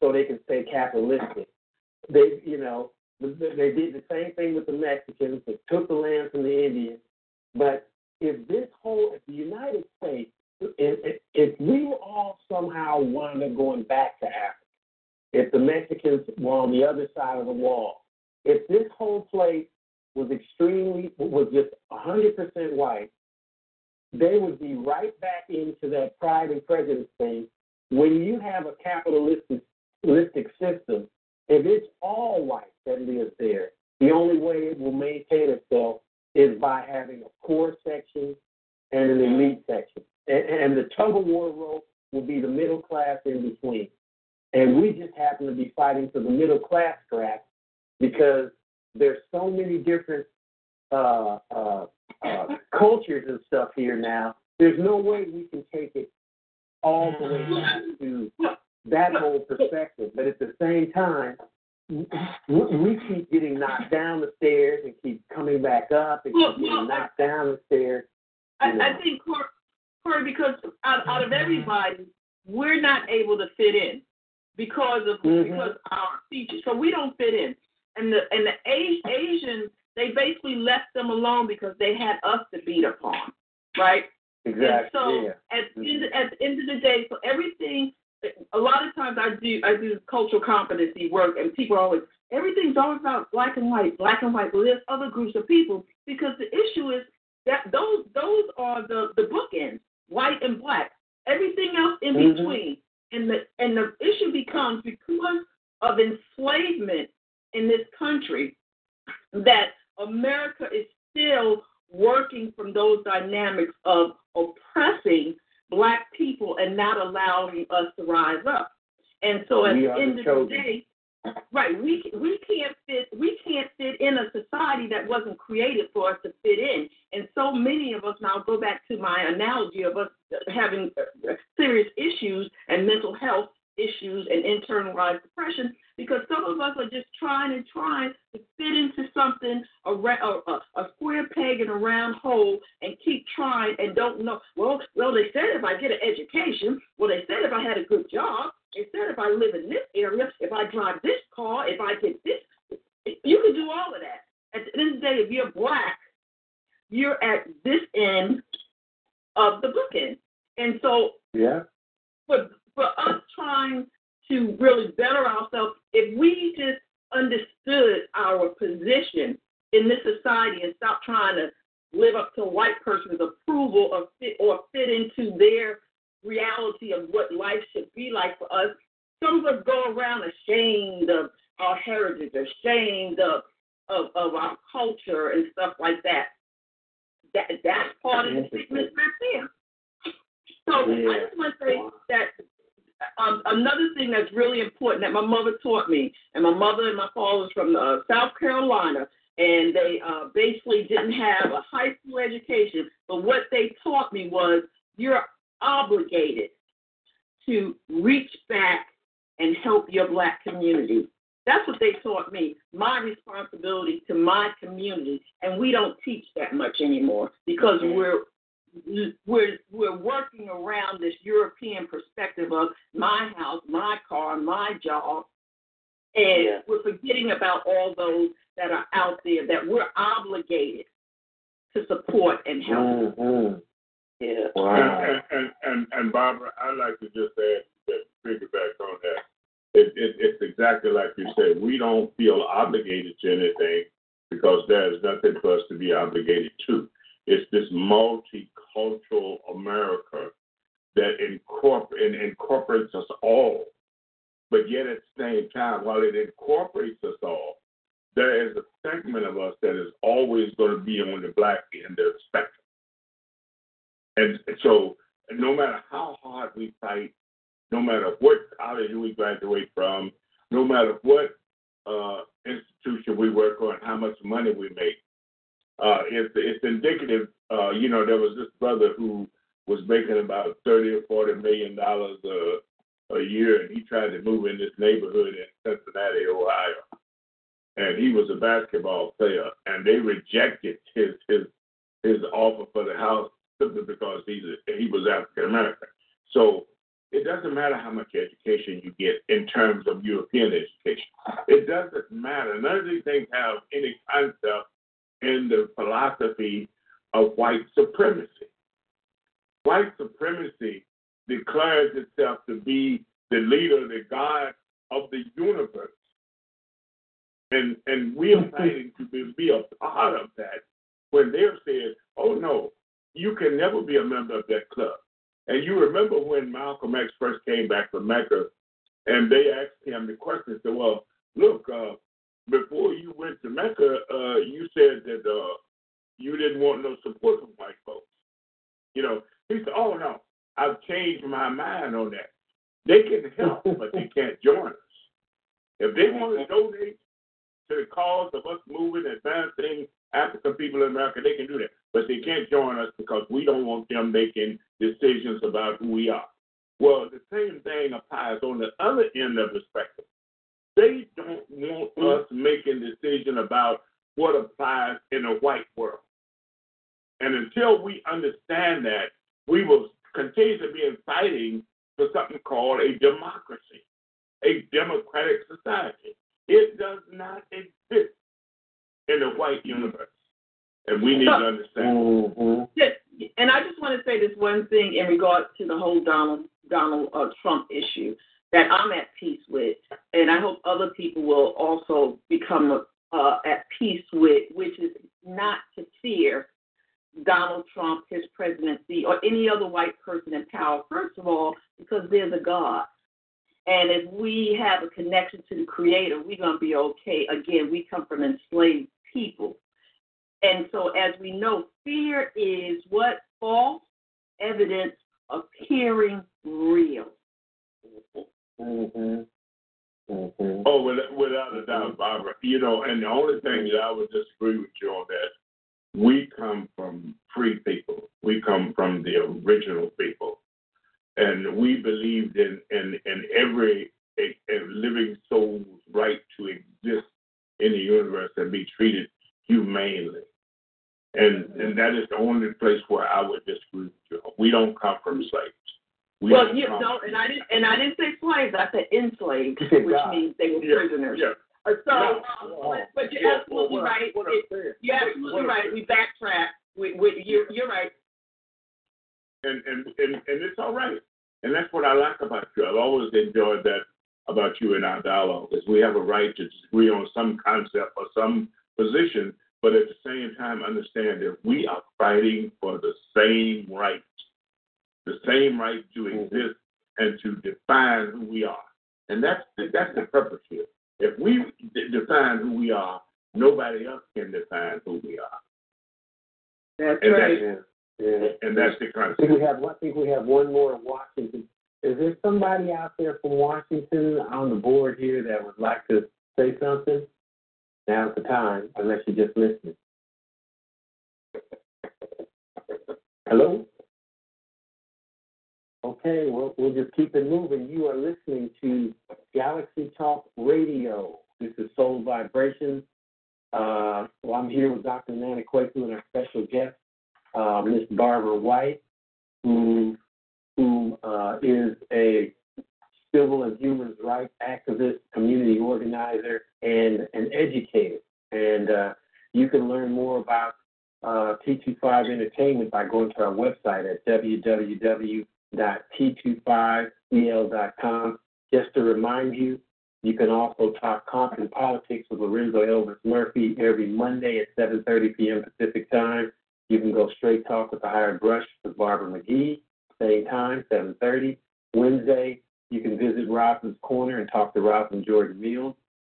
so they can stay capitalistic. They, you know, they did the same thing with the Mexicans. They took the land from the Indians. But if this whole, if the United States, if, if we all somehow wound up going back to Africa, if the Mexicans were on the other side of the wall, if this whole place was extremely, was just 100% white, they would be right back into that pride and prejudice thing. When you have a capitalistic system, if it's all white that lives there, the only way it will maintain itself is by having a core section and an elite section. And, and the tug of war rope will be the middle class in between. And we just happen to be fighting for the middle class scrap because there's so many different uh, uh, uh, cultures and stuff here now. There's no way we can take it all the way back to that whole perspective. But at the same time, we keep getting knocked down the stairs and keep coming back up and keep getting knocked down the stairs. I, I think, Corey, because out, out of everybody, we're not able to fit in because of mm-hmm. because of our features. So we don't fit in. And the and the Asians, they basically left them alone because they had us to beat upon, right? Exactly. And so yeah. at, the end, at the end of the day, so everything a lot of times I do I do cultural competency work, and people are always everything's always about black and white, black and white. Well, there's other groups of people because the issue is that those those are the the bookends, white and black. Everything else in mm-hmm. between, and the and the issue becomes because of enslavement in this country that America is still working from those dynamics of oppressing black people and not allowing us to rise up. And so at the end the of the day, right, we we can't fit we can't fit in a society that wasn't created for us to fit in. And so many of us now go back to my analogy of us having serious issues and mental health issues and internalized depression because some of us are just trying and trying to fit into something a, a, a square peg in a round hole and keep trying and don't know. Well, well, they said if I get an education, well, they said if I had a good job, they said if I live in this area, if I drive this car, if I get this, you can do all of that. At the end of the day, if you're black, you're at this end of the bookend. And so, yeah. For for us trying to really better ourselves, if we just understood our position in this society and stop trying to live up to a white person's approval or fit, or fit into their reality of what life should be like for us, some of us go around ashamed of our heritage, ashamed of, of, of our culture and stuff like that. That that's part of the sickness right there. So yeah. I just want to say that um, another thing that's really important that my mother taught me, and my mother and my father was from uh, South Carolina, and they uh, basically didn't have a high school education. But what they taught me was you're obligated to reach back and help your black community. That's what they taught me. My responsibility to my community, and we don't teach that much anymore because we're we're we're working around this European perspective of my house, my car, my job, and yeah. we're forgetting about all those that are out there that we're obligated to support and help. Mm-hmm. Yeah. Wow. And, and, and, and Barbara, I'd like to just add that piggyback on that. It, it, it's exactly like you said. We don't feel obligated to anything because there's nothing for us to be obligated to. It's this multicultural America that incorporate, incorporates us all. But yet at the same time, while it incorporates us all, there is a segment of us that is always going to be on the black end of the spectrum. And so no matter how hard we fight, no matter what college we graduate from, no matter what uh, institution we work on, how much money we make, uh, it's it's indicative. Uh, you know, there was this brother who was making about thirty or forty million dollars a a year, and he tried to move in this neighborhood in Cincinnati, Ohio. And he was a basketball player, and they rejected his his his offer for the house simply because he's a, he was African American. So it doesn't matter how much education you get in terms of European education. It doesn't matter. None of these things have any concept in the philosophy of white supremacy. White supremacy declares itself to be the leader, the God of the universe. And and we are fighting to be, be a part of that when they're saying, oh no, you can never be a member of that club. And you remember when Malcolm X first came back from Mecca and they asked him the question, said, well, look, uh, before you went to Mecca, uh, you said that uh, you didn't want no support from white folks. You know, he said, "Oh no, I've changed my mind on that. They can help, but they can't join us. If they want to donate to the cause of us moving, advancing African people in America, they can do that. But they can't join us because we don't want them making decisions about who we are. Well, the same thing applies on the other end of the spectrum. They don't want us making decisions about what applies in a white world. And until we understand that, we will continue to be fighting for something called a democracy, a democratic society. It does not exist in the white universe. And we need to understand. Mm-hmm. And I just want to say this one thing in regards to the whole Donald Donald uh, Trump issue that I'm at peace with, and I hope other people will also become uh, at peace with, which is not to fear Donald Trump, his presidency, or any other white person in power. First of all, because there's a God. And if we have a connection to the Creator, we're going to be okay. Again, we come from enslaved people. And so, as we know, fear is what? False evidence appearing real. Mm-hmm. Mm-hmm. Oh, without a doubt, Barbara. You know, and the only thing that I would disagree with you on that, we come from free people. We come from the original people, and we believed in in, in every a living soul's right to exist in the universe and be treated humanely. And and that is the only place where I would disagree with you. We don't come from slaves. We well, you know, and I didn't and I didn't say slaves. I said enslaved, which means they were yeah, prisoners. Yeah. Uh, so, um, but, you're yeah, absolutely well, right. What It, you're absolutely right. We backtrack. We, we, you're, you're right. And, and and and it's all right. And that's what I like about you. I've always enjoyed that about you in our dialogue is we have a right to disagree on some concept or some position, but at the same time understand that we are fighting for the same right, the same right to mm-hmm. exist and to define who we are. And that's the, that's the purpose here. If we d- define who we are, nobody else can define who we are. That's and right. That's, Yeah. and that's the I concept. think we have. I think we have one more in Washington. Is there somebody out there from Washington on the board here that would like to say something? Now's the time, unless you're just listening. Hello. Okay, well, we'll just keep it moving. You are listening to Galaxy Talk Radio. This is Soul Vibrations. Uh, well, I'm here with Dr. Nana Kwaku and our special guest, uh, Miss Barbara White, who who uh, is a civil and human rights activist, community organizer, and an educator. And uh, you can learn more about uh, T25 Entertainment by going to our website at www.t25cl.com. Just to remind you, you can also talk Compton Politics with Lorenzo Elvis Murphy every Monday at 7.30 p.m. Pacific Time. You can go straight talk with the Hired Brush with Barbara McGee, same time, 7.30. Wednesday, you can visit Rosalind's Corner and talk to Rosalind Jordan Mills.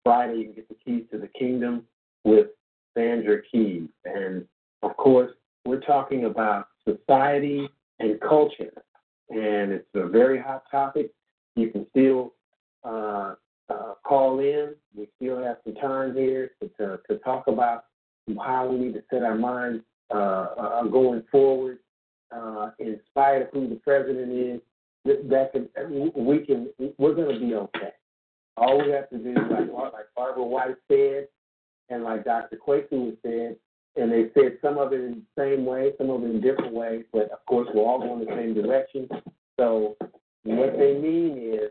Friday, you can get the keys to the kingdom with Sandra Keys. And of course, we're talking about society and culture. And it's a very hot topic. You can still uh, uh, call in. We still have some time here to, to, to talk about how we need to set our minds uh, uh, going forward uh, in spite of who the president is. That, can, we can, we're going to be okay. All we have to do, like, like Barbara White said, and like Dr. Kwaku said, and they said some of it in the same way, some of it in different ways, but of course we're all going the same direction. So what they mean is,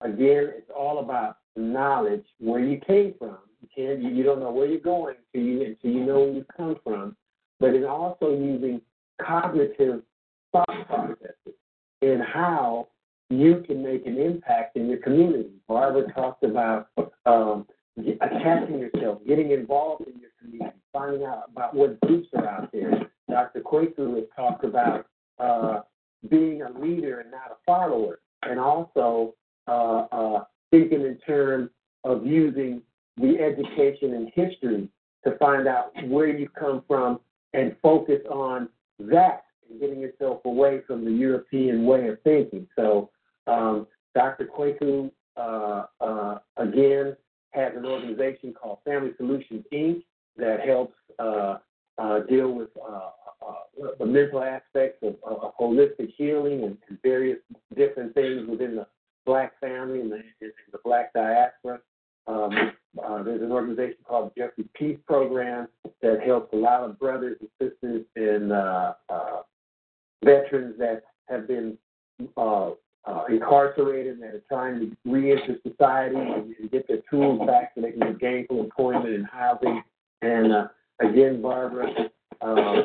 again, it's all about knowledge, where you came from. You can't, you, you don't know where you're going until you until you know where you come from. But it's also using cognitive thought processes and how you can make an impact in your community. Barbara talked about um, attaching yourself, getting involved in your community, finding out about what groups are out there. Dr. Kwaku has talked about uh, being a leader and not a follower, and also uh, uh, thinking in terms of using the education and history to find out where you come from and focus on that and getting yourself away from the European way of thinking. So um, Dr. Kwaku, uh, uh, again, has an organization called Family Solutions Inc. that helps uh, uh, deal with uh, uh, the mental aspects of, holistic healing and, and, various different things within the black family and the, and the black diaspora. Um, uh, there's an organization called the Jeffrey Peace Program that helps a lot of brothers and sisters and veterans that have been uh, incarcerated and that are trying to reenter society and, and, get their tools back so they can get gainful employment and housing. And uh, again, Barbara,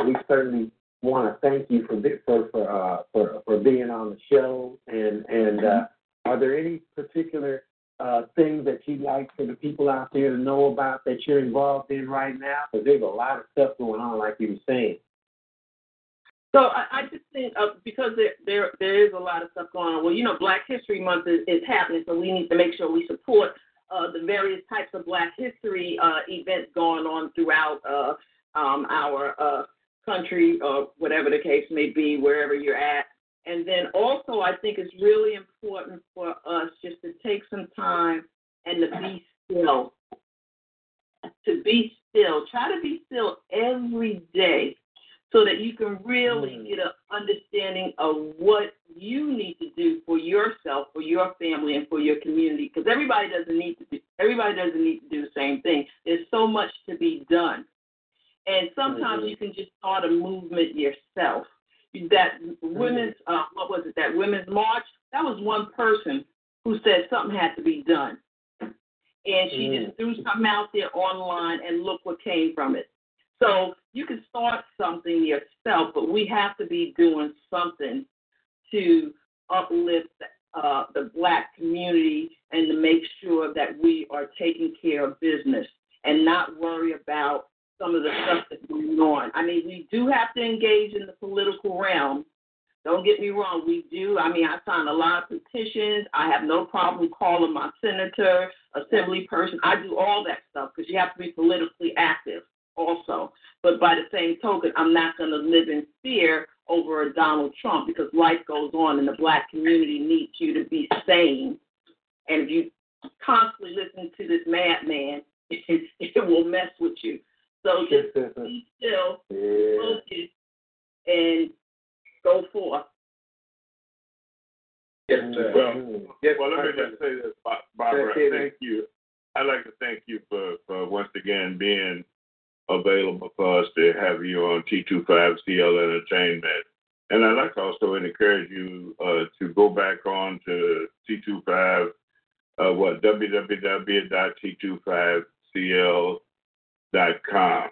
we certainly want to thank you for for for, for for being on the show. And and are there any particular uh, things that you'd like for the people out there to know about that you're involved in right now? Because there's a lot of stuff going on, like you were saying. So I, I just think uh, because there, there there is a lot of stuff going on. Well, you know, Black History Month is, is happening, so we need to make sure we support uh, the various types of Black History uh, events going on throughout uh, um, our uh, country, or whatever the case may be, wherever you're at. And then also, I think it's really important for us just to take some time and to be still. To be still. Try to be still every day so that you can really mm. get an understanding of what you need to do for yourself, for your family, and for your community. Because everybody doesn't need to do everybody doesn't need to do the same thing. There's so much to be done, and sometimes mm-hmm. you can just start a movement yourself that women's uh, what was it that women's march that was one person who said something had to be done and she mm. just threw something out there online and look what came from it so you can start something yourself but we have to be doing something to uplift uh, the black community and to make sure that we are taking care of business and not worry about some of the stuff that's going on. I mean, we do have to engage in the political realm. Don't get me wrong, we do. I mean, I sign a lot of petitions. I have no problem calling my senator, assembly person. I do all that stuff because you have to be politically active also. But by the same token, I'm not going to live in fear over a Donald Trump because life goes on and the black community needs you to be sane. And if you constantly listen to this madman, it, *laughs* it will mess with you. So just be still, yeah. focus, and go forth. Yes, sir. Well, yes, well, let me just say this, Barbara. Thank you. I'd like to thank you for, for once again being available for us to have you on T25CL Entertainment. And I'd like to also encourage you uh, to go back on to T25, uh, what, www.t25cl.com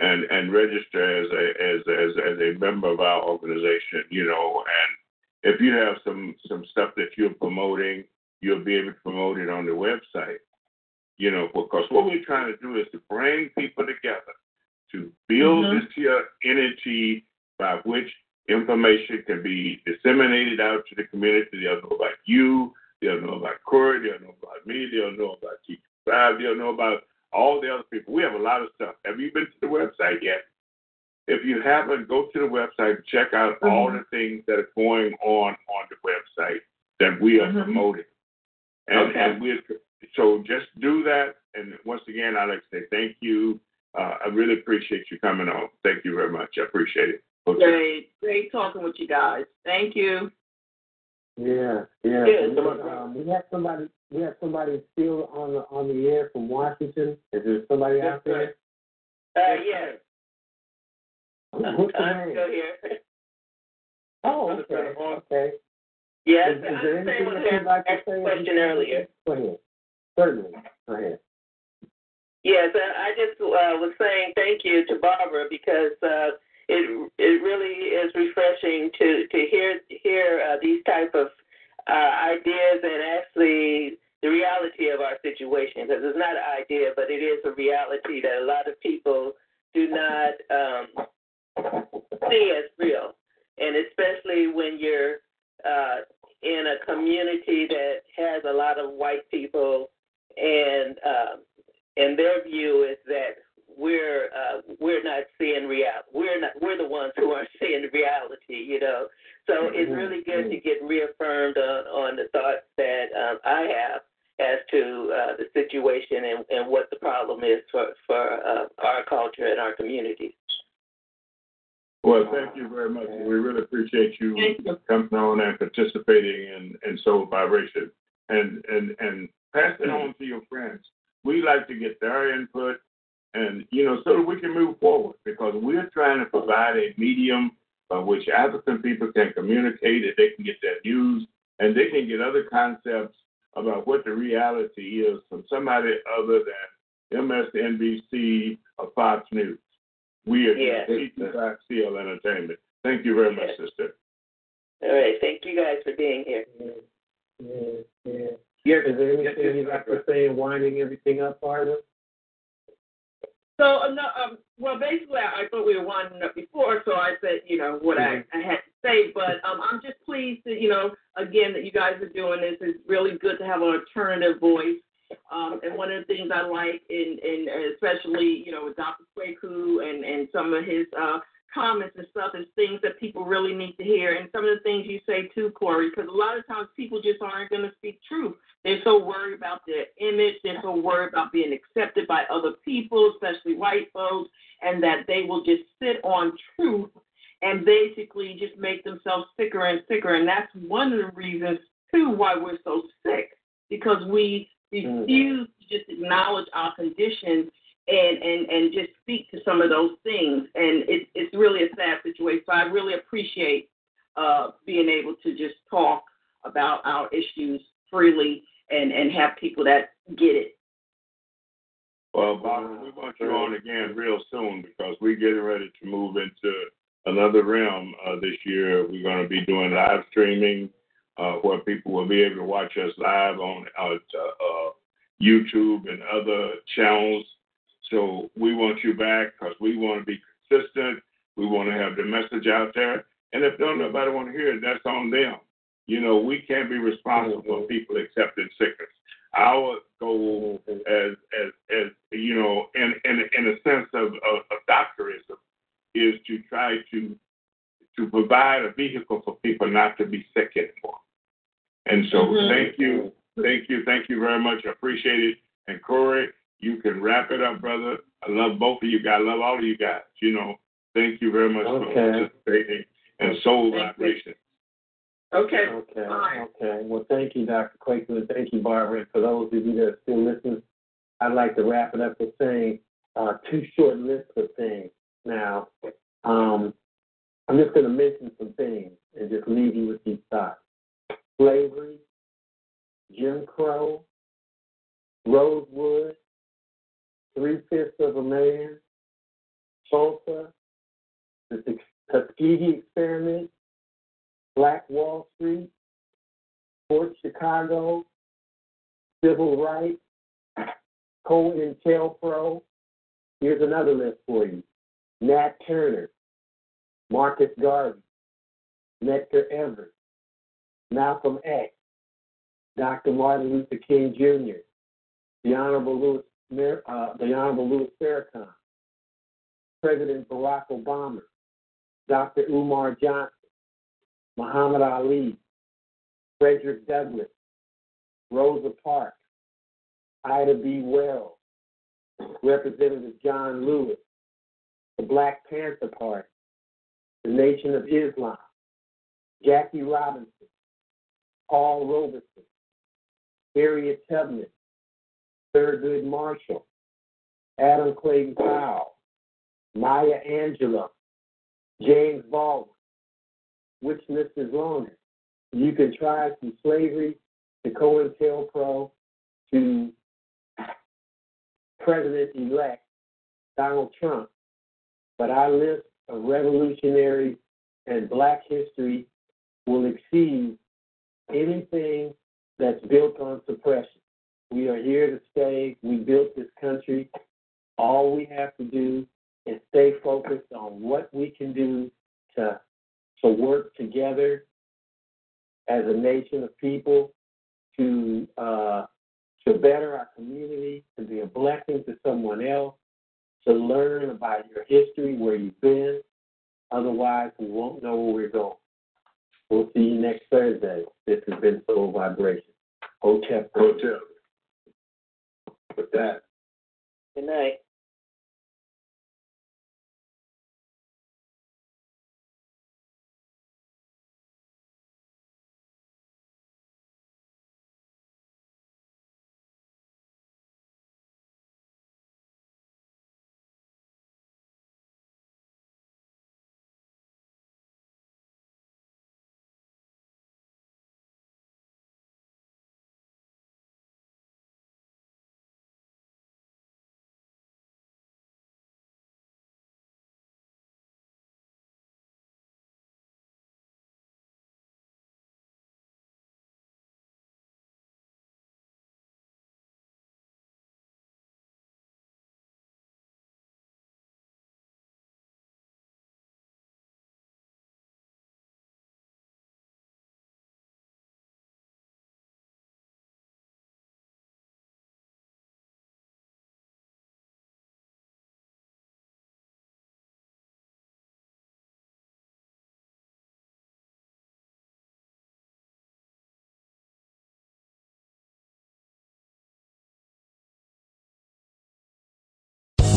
and and register as a as as as a member of our organization you know and if you have some some stuff that you're promoting you'll be able to promote it on the website you know because what we're trying to do is to bring people together to build mm-hmm. this here energy by which information can be disseminated out to the community they'll know about you they'll know about Corey they'll know about me they'll know about T5 they'll know about all the other people. We have a lot of stuff. Have you been to the website yet? If you haven't, go to the website and check out mm-hmm. all the things that are going on on the website that we are mm-hmm. promoting. And, okay. and we so just do that. And once again, I'd like to say thank you. Uh, I really appreciate you coming on. Thank you very much. I appreciate it. Okay. Great, great talking with you guys. Thank you. Yeah, yeah. We, um, we have somebody. We have somebody still on the on the air from Washington. Is there somebody out there? Uh, yes. What's the I'm name? still here. Oh, okay. Okay. Yes, is, is there anything that you'd like to say? Question earlier. Go ahead. Certainly. Go ahead. Yes, I just uh, was saying thank you to Barbara because uh, it it really is refreshing to to hear hear uh, these type of uh, ideas and actually the reality of our situation because it's not an idea but it is a reality that a lot of people do not um, see as real and especially when you're uh, in a community that has a lot of white people and um, and their view is that we're uh, we're not seeing real we're not we're the ones who aren't seeing the reality problem is for for uh, our culture and our communities. Well, thank you very much. We really appreciate you, you. coming on and participating in, in And, and, and pass it on to your friends. We like to get their input and, you know, so that we can move forward because we're trying to provide a medium by which African people can communicate, that they can get their news, and they can get other concepts about what the reality is from somebody other than MSNBC or Fox News. We are yes. T25 CL Entertainment. Thank you very much, yes. sister. All right. Thank you guys for being here. Yeah, yeah. Is there anything you'd like to say in winding everything up, Barbara? So, uh, no, um, well, basically, I, I thought we were winding up before, so I said, you know, what mm-hmm. I, I had to say. But um, I'm just pleased that, you know, again, that you guys are doing this. It's really good to have an alternative voice um, and one of the things I like, in, in especially you know with Dr. Kwaku and and some of his uh, comments and stuff, is things that people really need to hear. And some of the things you say too, Corey, because a lot of times people just aren't going to speak truth. They're so worried about their image. They're so worried about being accepted by other people, especially white folks, and that they will just sit on truth and basically just make themselves sicker and sicker. And that's one of the reasons too why we're so sick because we mm. refuse to just acknowledge our conditions and and and just speak to some of those things. And it, it's really a sad situation. So I really appreciate uh, being able to just talk about our issues freely and and have people that get it. Well, Bob, we want you on again real soon because we're getting ready to move into another realm uh, this year. We're going to be doing live streaming uh, where people will be able to watch us live on uh, uh, YouTube and other channels. So we want you back because we want to be consistent. We want to have the message out there. And if don't nobody want to hear it, that's on them. You know, we can't be responsible mm-hmm. for people accepting sickness. Our goal, as as as you know, in in in a sense of, of, of doctorism, is to try to to provide a vehicle for people not to be sick anymore. And so mm-hmm. thank you, thank you, thank you very much. I appreciate it. And Corey, you can wrap it up, brother. I love both of you guys. I love all of you guys. You know, thank you very much okay. for participating and Soul Vibration. Okay. Okay. Right. Okay. Well, thank you, Dr. Kwaku, and thank you, Barbara. And for those of you that are still listening, I'd like to wrap it up with saying uh, two short lists of things. Now, um, I'm just going to mention some things and just leave you with these thoughts slavery, Jim Crow, Rosewood, Three Fifths of a Man, Tulsa, the Tuskegee Experiment, Black Wall Street, Port Chicago, Civil Rights, COINTELPRO. Here's another list for you. Nat Turner, Marcus Garvey, Medgar Evers, Malcolm X, Dr. Martin Luther King Jr., the Honorable Louis, uh, the Honorable Louis Farrakhan, President Barack Obama, Dr. Umar Johnson, Muhammad Ali, Frederick Douglass, Rosa Parks, Ida B. Wells, Representative John Lewis, the Black Panther Party, the Nation of Islam, Jackie Robinson, Paul Robeson, Harriet Tubman, Thurgood Marshall, Adam Clayton Powell, Maya Angelou, James Baldwin, which list is longer? You can try from slavery to COINTELPRO to President-elect Donald Trump. But our list of revolutionary and black history will exceed anything that's built on suppression. We are here to stay. We built this country. All we have to do is stay focused on what we can do to to work together as a nation of people to uh, to better our community, to be a blessing to someone else, to learn about your history, where you've been. Otherwise, we won't know where we're going. We'll see you next Thursday. This has been Soul Vibration. Hotel. Hotel. With that. Good night.